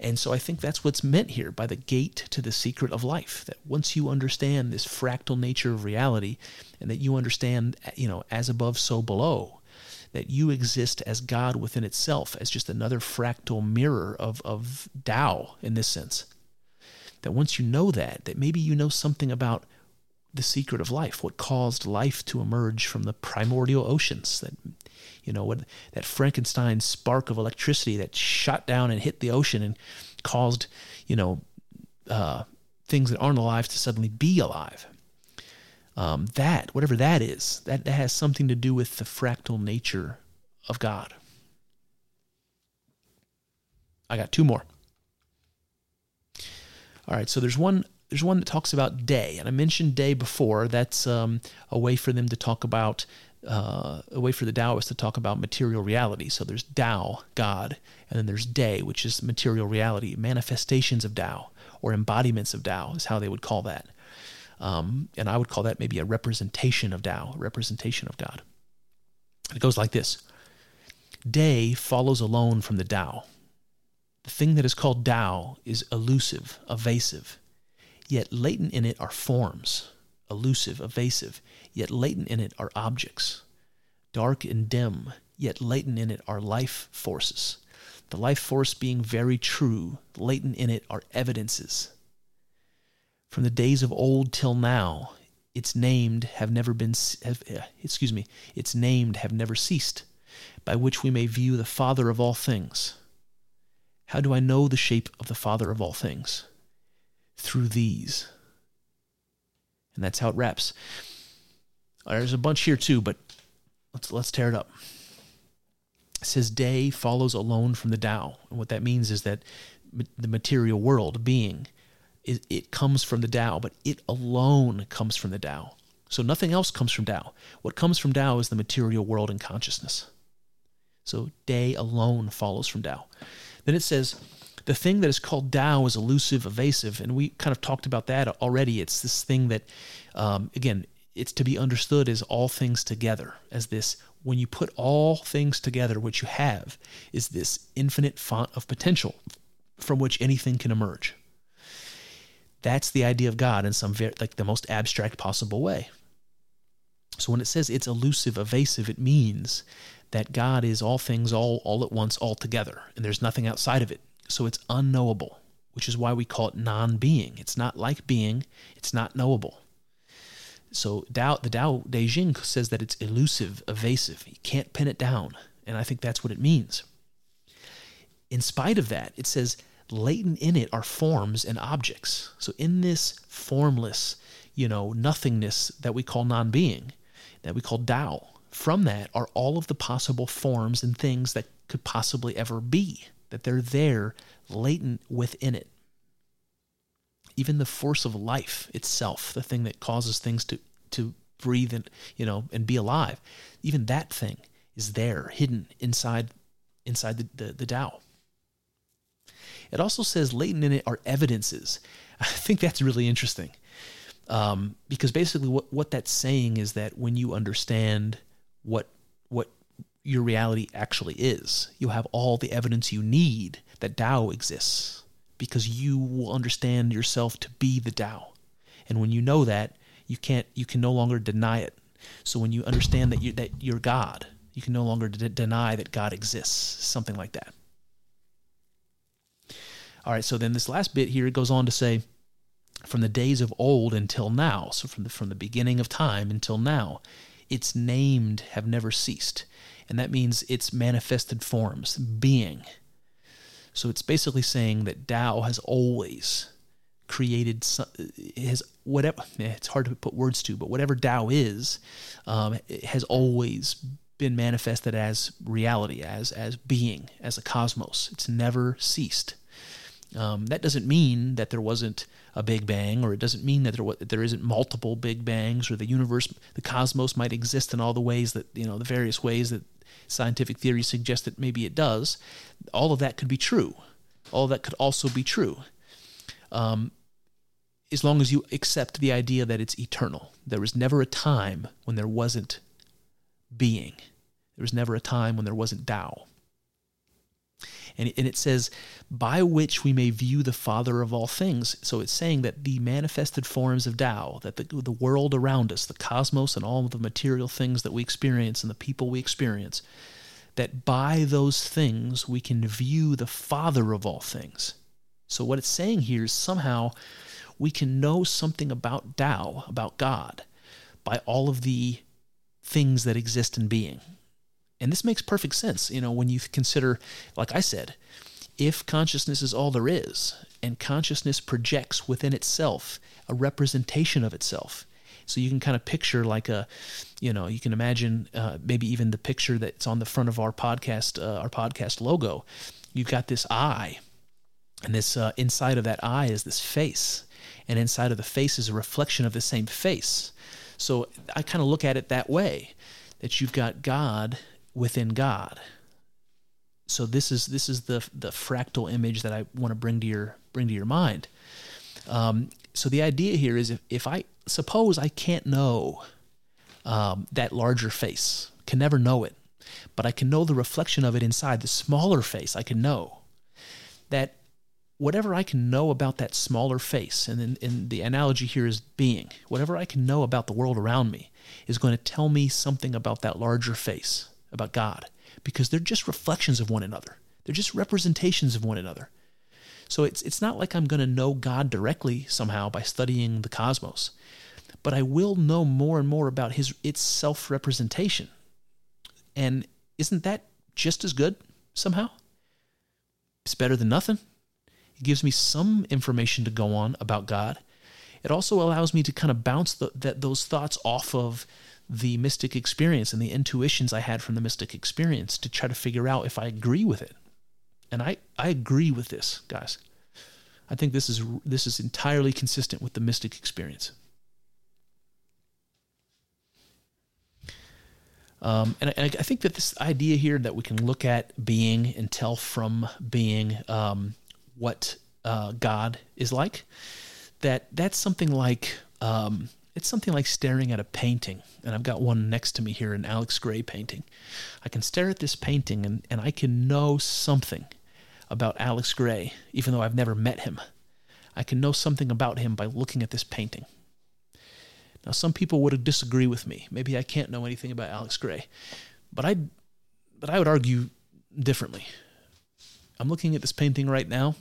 and so i think that's what's meant here by the gate to the secret of life that once you understand this fractal nature of reality and that you understand you know as above so below that you exist as God within itself, as just another fractal mirror of, of Tao in this sense. That once you know that, that maybe you know something about the secret of life, what caused life to emerge from the primordial oceans, that you know, what that Frankenstein spark of electricity that shot down and hit the ocean and caused, you know, uh, things that aren't alive to suddenly be alive um, that, whatever that is, that, that has something to do with the fractal nature of God. I got two more. All right, so there's one there's one that talks about Te, and I mentioned Te before. That's um, a way for them to talk about uh, a way for the Taoists to talk about material reality. So there's Tao, God, and then there's Te, which is material reality, manifestations of Tao or embodiments of Tao is how they would call that. Um, and I would call that maybe a representation of Tao, a representation of God. It goes like this Te follows alone from the Tao. The thing that is called Tao is elusive, evasive, yet latent in it are forms, elusive, evasive, yet latent in it are objects. Dark and dim, yet latent in it are life forces. The life force being very true, latent in it are evidences, from the days of old till now, its named have never been, have, uh, excuse me, its named have never ceased, by which we may view the Father of all things. How do I know the shape of the Father of all things? Through these. And that's how it wraps. There's a bunch here too, but let's let's tear it up. It says Te follows alone from the Tao. And what that means is that the material world, being, it, it comes from the Tao, but it alone comes from the Tao. So nothing else comes from Tao. What comes from Tao is the material world and consciousness. So Te alone follows from Tao. Then it says, the thing that is called Tao is elusive, evasive, and we kind of talked about that already. It's this thing that, um, again, it's to be understood as all things together, as this, when you put all things together, what you have is this infinite font of potential from which anything can emerge. That's the idea of God in some very, like the most abstract possible way. So when it says it's elusive, evasive, it means that God is all things all all at once all together and there's nothing outside of it. So it's unknowable. which is why we call it non being. It's not like being, it's not knowable. So Tao, the Tao Te Ching says that it's elusive, evasive. You can't pin it down. And I think that's what it means. In spite of that, it says latent in it are forms and objects. So in this formless, you know, nothingness that we call non-being, that we call Tao, from that are all of the possible forms and things that could possibly ever be, that they're there latent within it even the force of life itself, the thing that causes things to to breathe and you know and be alive, even that thing is there, hidden inside inside the, the, the Tao. It also says latent in it are evidences. I think that's really interesting. Um, because basically what, what that's saying is that when you understand what what your reality actually is, you have all the evidence you need that Tao exists because you will understand yourself to be the Tao. And when you know that, you can't you can no longer deny it. So when you understand that you that you're God, you can no longer d- deny that God exists, something like that. All right, so then this last bit here it goes on to say from the days of old until now, so from the from the beginning of time until now, its named have never ceased. And that means its manifested forms, being, so it's basically saying that Tao has always created his whatever it's hard to put words to but whatever Tao is um, has always been manifested as reality as as being as a cosmos. It's never ceased. Um, that doesn't mean that there wasn't a big bang or it doesn't mean that there that there isn't multiple big bangs or the universe the cosmos might exist in all the ways that you know the various ways that scientific theory suggests that maybe it does. All of that could be true. All that could also be true. Um, as long as you accept the idea that it's eternal. There was never a time when there wasn't being. There was never a time when there wasn't Tao. And, and it says, by which we may view the Father of all things. So it's saying that the manifested forms of Tao, that the, the world around us, the cosmos, and all of the material things that we experience and the people we experience, that by those things we can view the Father of all things. So what it's saying here is somehow we can know something about Tao, about God, by all of the things that exist in being. And this makes perfect sense, you know, when you consider, like I said, if consciousness is all there is, and consciousness projects within itself a representation of itself. So you can kind of picture like a, you know, you can imagine uh, maybe even the picture that's on the front of our podcast, uh, our podcast logo. You've got this eye, and this uh, inside of that eye is this face, and inside of the face is a reflection of the same face. So I kind of look at it that way, that you've got God within God. So this is this is the the fractal image that I want to bring to your bring to your mind. Um, so the idea here is if, if I suppose I can't know um, that larger face, can never know it, but I can know the reflection of it inside the smaller face. I can know that whatever I can know about that smaller face, and in, in the analogy here is being, whatever I can know about the world around me is going to tell me something about that larger face about God because they're just reflections of one another. They're just representations of one another. So it's it's not like I'm going to know God directly somehow by studying the cosmos, but I will know more and more about his its self-representation. And isn't that just as good somehow? It's better than nothing. It gives me some information to go on about God. It also allows me to kind of bounce the, that, those thoughts off of the mystic experience and the intuitions I had from the mystic experience to try to figure out if I agree with it. And I, I agree with this, guys. I think this is this is entirely consistent with the mystic experience. Um, and, I, I, think that this idea here that we can look at being and tell from being um, what uh, God is like, that that's something like um, it's something like staring at a painting, and I've got one next to me here, an Alex Grey painting. I can stare at this painting and, and I can know something about Alex Grey, even though I've never met him. I can know something about him by looking at this painting. Now, some people would disagree with me. Maybe I can't know anything about Alex Grey, but I, but I would argue differently. I'm looking at this painting right now.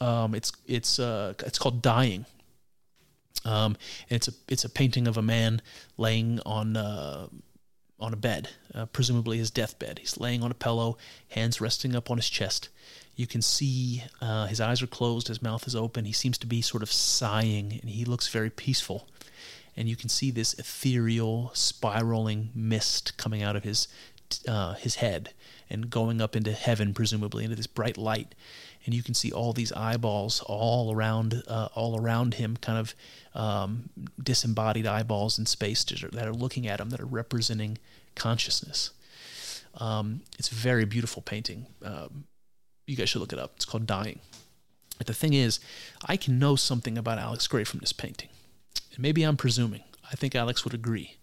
Um, it's it's uh, it's called Dying. Um, and it's a it's a painting of a man laying on uh, on a bed, uh, presumably his deathbed. He's laying on a pillow, hands resting up on his chest. You can see uh, his eyes are closed, his mouth is open. He seems to be sort of sighing, and he looks very peaceful. And you can see this ethereal, spiraling mist coming out of his uh, his head and going up into heaven, presumably into this bright light. And you can see all these eyeballs all around, uh, all around him, kind of um, disembodied eyeballs in space that are looking at him, that are representing consciousness. Um, it's a very beautiful painting. Um, you guys should look it up. It's called Dying. But the thing is, I can know something about Alex Grey from this painting. And maybe I'm presuming. I think Alex would agree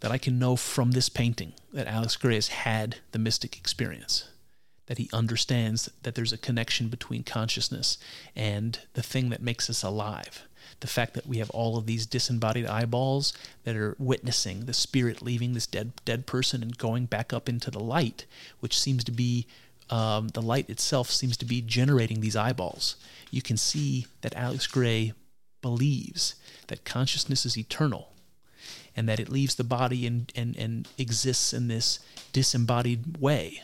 that I can know from this painting that Alex Grey has had the mystic experience, that he understands that there's a connection between consciousness and the thing that makes us alive. The fact that we have all of these disembodied eyeballs that are witnessing the spirit leaving this dead dead person and going back up into the light, which seems to be um, the light itself seems to be generating these eyeballs. You can see that Alex Grey believes that consciousness is eternal and that it leaves the body and, and, and exists in this disembodied way.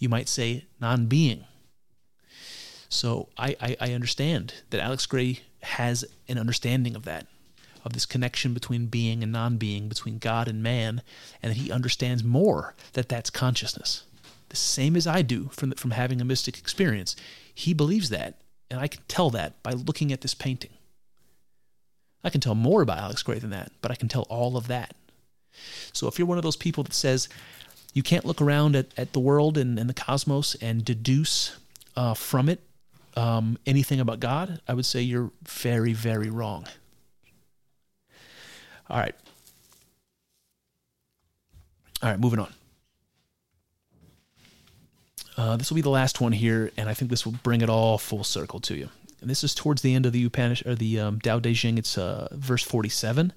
You might say non being. So I, I, I, understand that Alex Grey has an understanding of that, of this connection between being and non being, between God and man, and that he understands more that that's consciousness. The same as I do from, from having a mystic experience. He believes that, and I can tell that by looking at this painting. I can tell more about Alex Grey than that, but I can tell all of that. So if you're one of those people that says you can't look around at, at the world and, and the cosmos and deduce uh, from it um, anything about God, I would say you're very, very wrong. All right. All right, moving on. Uh, this will be the last one here, and I think this will bring it all full circle to you and this is towards the end of the Upanish or the um, Tao Te Ching. It's uh, verse 47,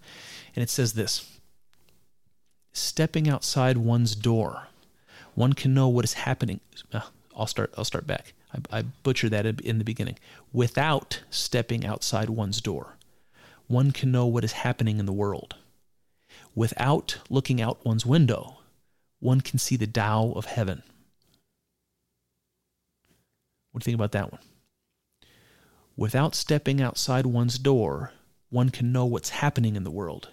and it says this: "Stepping outside one's door, one can know what is happening." I'll start. I'll start back. I, I butchered that in the beginning. Without stepping outside one's door, one can know what is happening in the world. Without looking out one's window, one can see the Tao of heaven. What do you think about that one? Without stepping outside one's door, one can know what's happening in the world.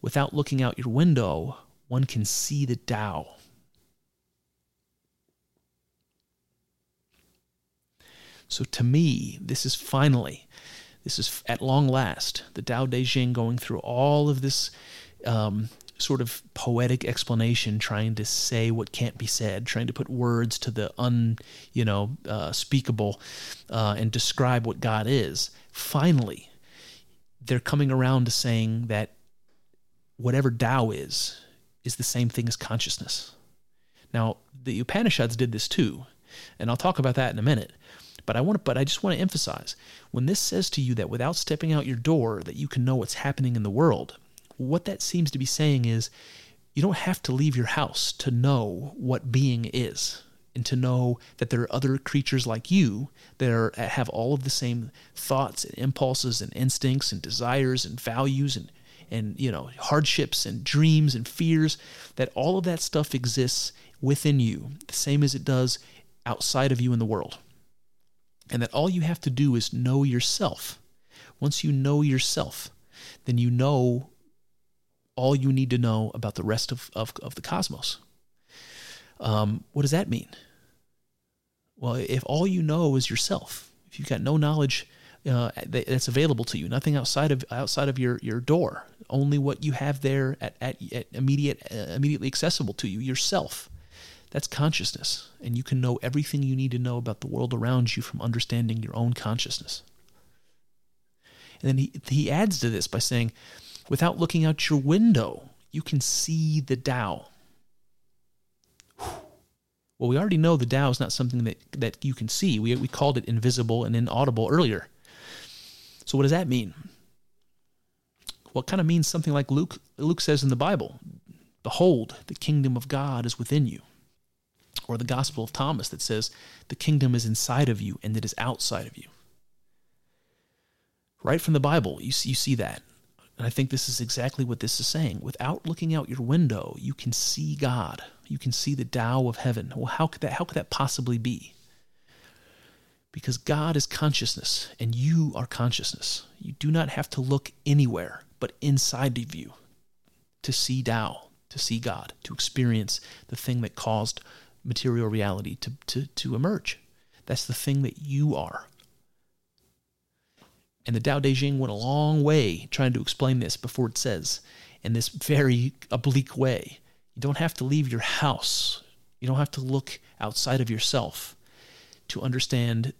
Without looking out your window, one can see the Tao. So to me, this is finally, this is at long last, the Tao Te Ching going through all of this um, sort of poetic explanation, trying to say what can't be said, trying to put words to the un, you know, uh, speakable, uh, and describe what God is. Finally, they're coming around to saying that whatever Tao is is the same thing as consciousness. Now, the Upanishads did this too, and I'll talk about that in a minute. But I want but I just want to emphasize when this says to you that without stepping out your door that you can know what's happening in the world, what that seems to be saying is you don't have to leave your house to know what being is and to know that there are other creatures like you that are, have all of the same thoughts and impulses and instincts and desires and values and and you know hardships and dreams and fears that all of that stuff exists within you the same as it does outside of you in the world and that all you have to do is know yourself once you know yourself then you know all you need to know about the rest of, of, of the cosmos. Um, what does that mean? Well, if all you know is yourself, if you've got no knowledge uh, that's available to you, nothing outside of outside of your, your door, only what you have there at, at, at immediate uh, immediately accessible to you, yourself. That's consciousness, and you can know everything you need to know about the world around you from understanding your own consciousness. And then he he adds to this by saying, Without looking out your window, you can see the Tao. Well, we already know the Tao is not something that, that you can see. We, we called it invisible and inaudible earlier. So, what does that mean? It kind of means something like Luke, Luke says in the Bible Behold, the kingdom of God is within you. Or the Gospel of Thomas that says, The kingdom is inside of you and it is outside of you. right from the Bible. You see, you see that. And I think this is exactly what this is saying. Without looking out your window, you can see God. You can see the Tao of heaven. Well, how could that how could that possibly be? Because God is consciousness and you are consciousness. You do not have to look anywhere but inside of you to see Tao, to see God, to experience the thing that caused material reality to, to, to emerge. That's the thing that you are. And the Tao Te Ching went a long way trying to explain this before it says, in this very oblique way. You don't have to leave your house. You don't have to look outside of yourself to understand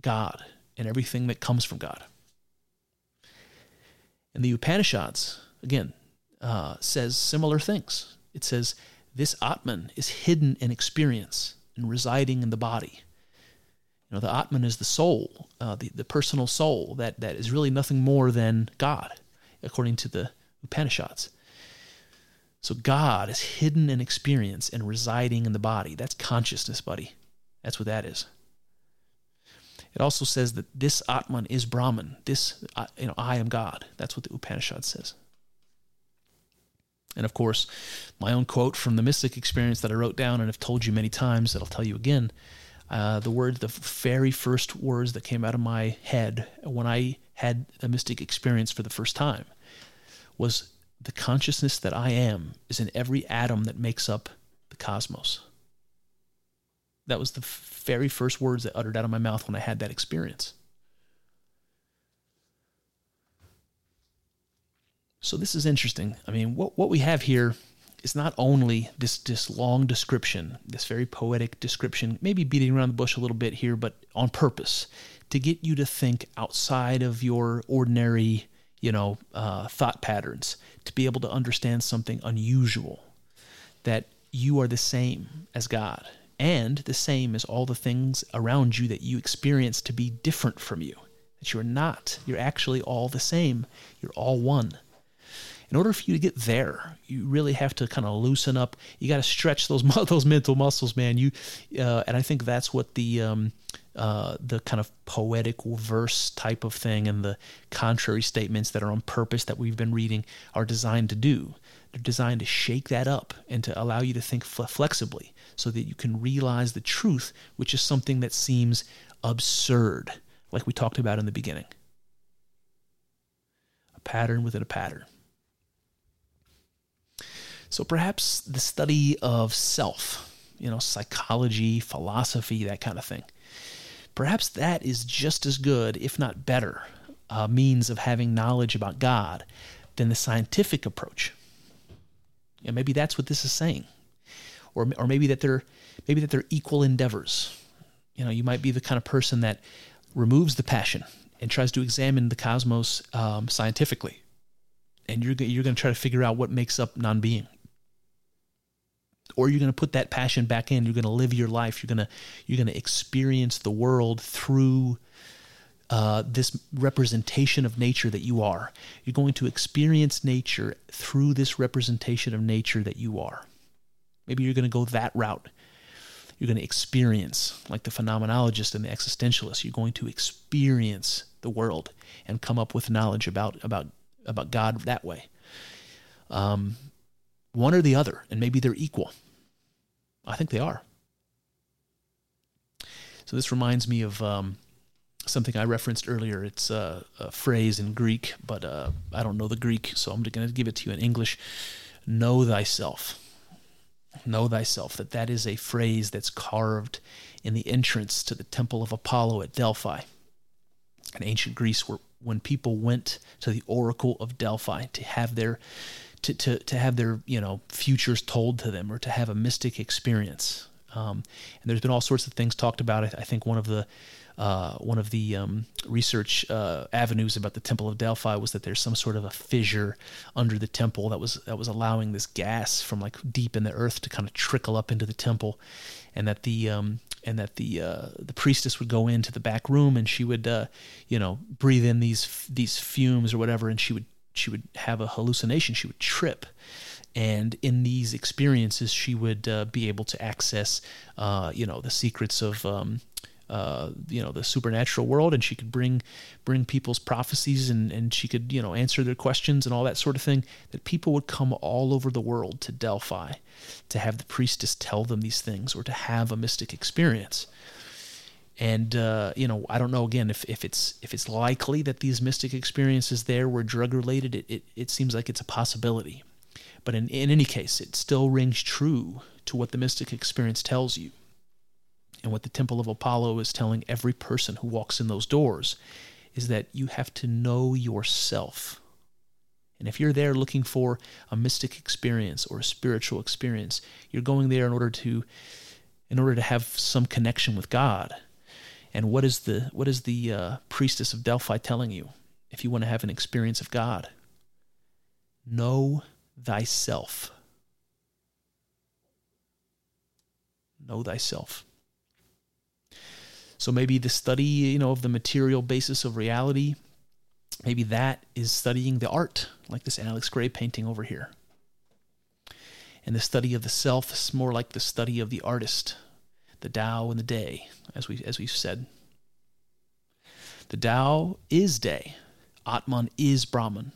God and everything that comes from God. And the Upanishads, again, uh, says similar things. It says, This Atman is hidden in experience and residing in the body. You know, the Atman is the soul, uh, the, the personal soul that, that is really nothing more than God, according to the Upanishads. So God is hidden in experience and residing in the body. That's consciousness, buddy. That's what that is. It also says that this Atman is Brahman. This, uh, you know, I am God. That's what the Upanishad says. And of course, my own quote from the mystic experience that I wrote down and have told you many times that I'll tell you again uh, the word, the very first words that came out of my head when I had a mystic experience for the first time was the consciousness that I am is in every atom that makes up the cosmos. That was the very first words that uttered out of my mouth when I had that experience. So this is interesting. I mean, what what we have here is not only this this long description, this very poetic description, maybe beating around the bush a little bit here, but on purpose to get you to think outside of your ordinary, you know, uh, thought patterns, to be able to understand something unusual, that you are the same as God and the same as all the things around you that you experience to be different from you. That you're not. You're actually all the same. You're all one in order for you to get there, you really have to kind of loosen up. You got to stretch those those mental muscles, man. You uh, and I think that's what the um, uh, the kind of poetic verse type of thing and the contrary statements that are on purpose that we've been reading are designed to do. They're designed to shake that up and to allow you to think flexibly so that you can realize the truth, which is something that seems absurd, like we talked about in the beginning. A pattern within a pattern. So perhaps the study of self, you know, psychology, philosophy, that kind of thing, perhaps that is just as good, if not better, uh, means of having knowledge about God than the scientific approach. And maybe that's what this is saying, or or maybe that they're maybe that they're equal endeavors. You know, you might be the kind of person that removes the passion and tries to examine the cosmos um, scientifically, and you're you're going to try to figure out what makes up non-being. Or you're going to put that passion back in. You're going to live your life. You're going to you're going to experience the world through uh, this representation of nature that you are you're going to experience nature through this representation of nature that you are maybe you're going to go that route you're going to experience like the phenomenologist and the existentialist you're going to experience the world and come up with knowledge about about about god that way um, one or the other, and maybe they're equal. I think they are. So this reminds me of um, something I referenced earlier. It's a, a phrase in Greek, but uh, I don't know the Greek, so I'm going to give it to you in English. Know thyself. Know thyself. That that is a phrase that's carved in the entrance to the temple of Apollo at Delphi in ancient Greece, where when people went to the oracle of Delphi to have their to, to, to have their you know futures told to them or to have a mystic experience. Um, and there's been all sorts of things talked about. I, I think one of the uh, one of the um, research uh, avenues about the Temple of Delphi was that there's some sort of a fissure under the temple that was that was allowing this gas from like deep in the earth to kind of trickle up into the temple, and that the um, and that the uh, the priestess would go into the back room and she would uh, you know breathe in these these fumes or whatever, and she would she would have a hallucination. She would trip. And in these experiences, she would uh, be able to access, uh, you know, the secrets of um, uh, you know the supernatural world and she could bring bring people's prophecies and, and she could you know answer their questions and all that sort of thing that people would come all over the world to delphi to have the priestess tell them these things or to have a mystic experience. And uh, you know i don't know again if, if it's if it's likely that these mystic experiences there were drug related it, it, it seems like it's a possibility. But in, in any case it still rings true to what the mystic experience tells you and what the Temple of Apollo is telling every person who walks in those doors is that you have to know yourself. And if you're there looking for a mystic experience or a spiritual experience, you're going there in order to in order to have some connection with God. And what is the what is the uh, priestess of Delphi telling you? If you want to have an experience of God, know thyself. Know thyself. So maybe the study, you know, of the material basis of reality, maybe that is studying the art, like this Alex Grey painting over here. And the study of the self is more like the study of the artist, the Tao and the Te, as we as we've said. The Tao is Te. Atman is Brahman.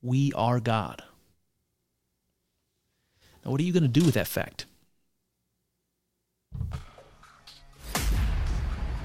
We are God. Now, what are you going to do with that fact?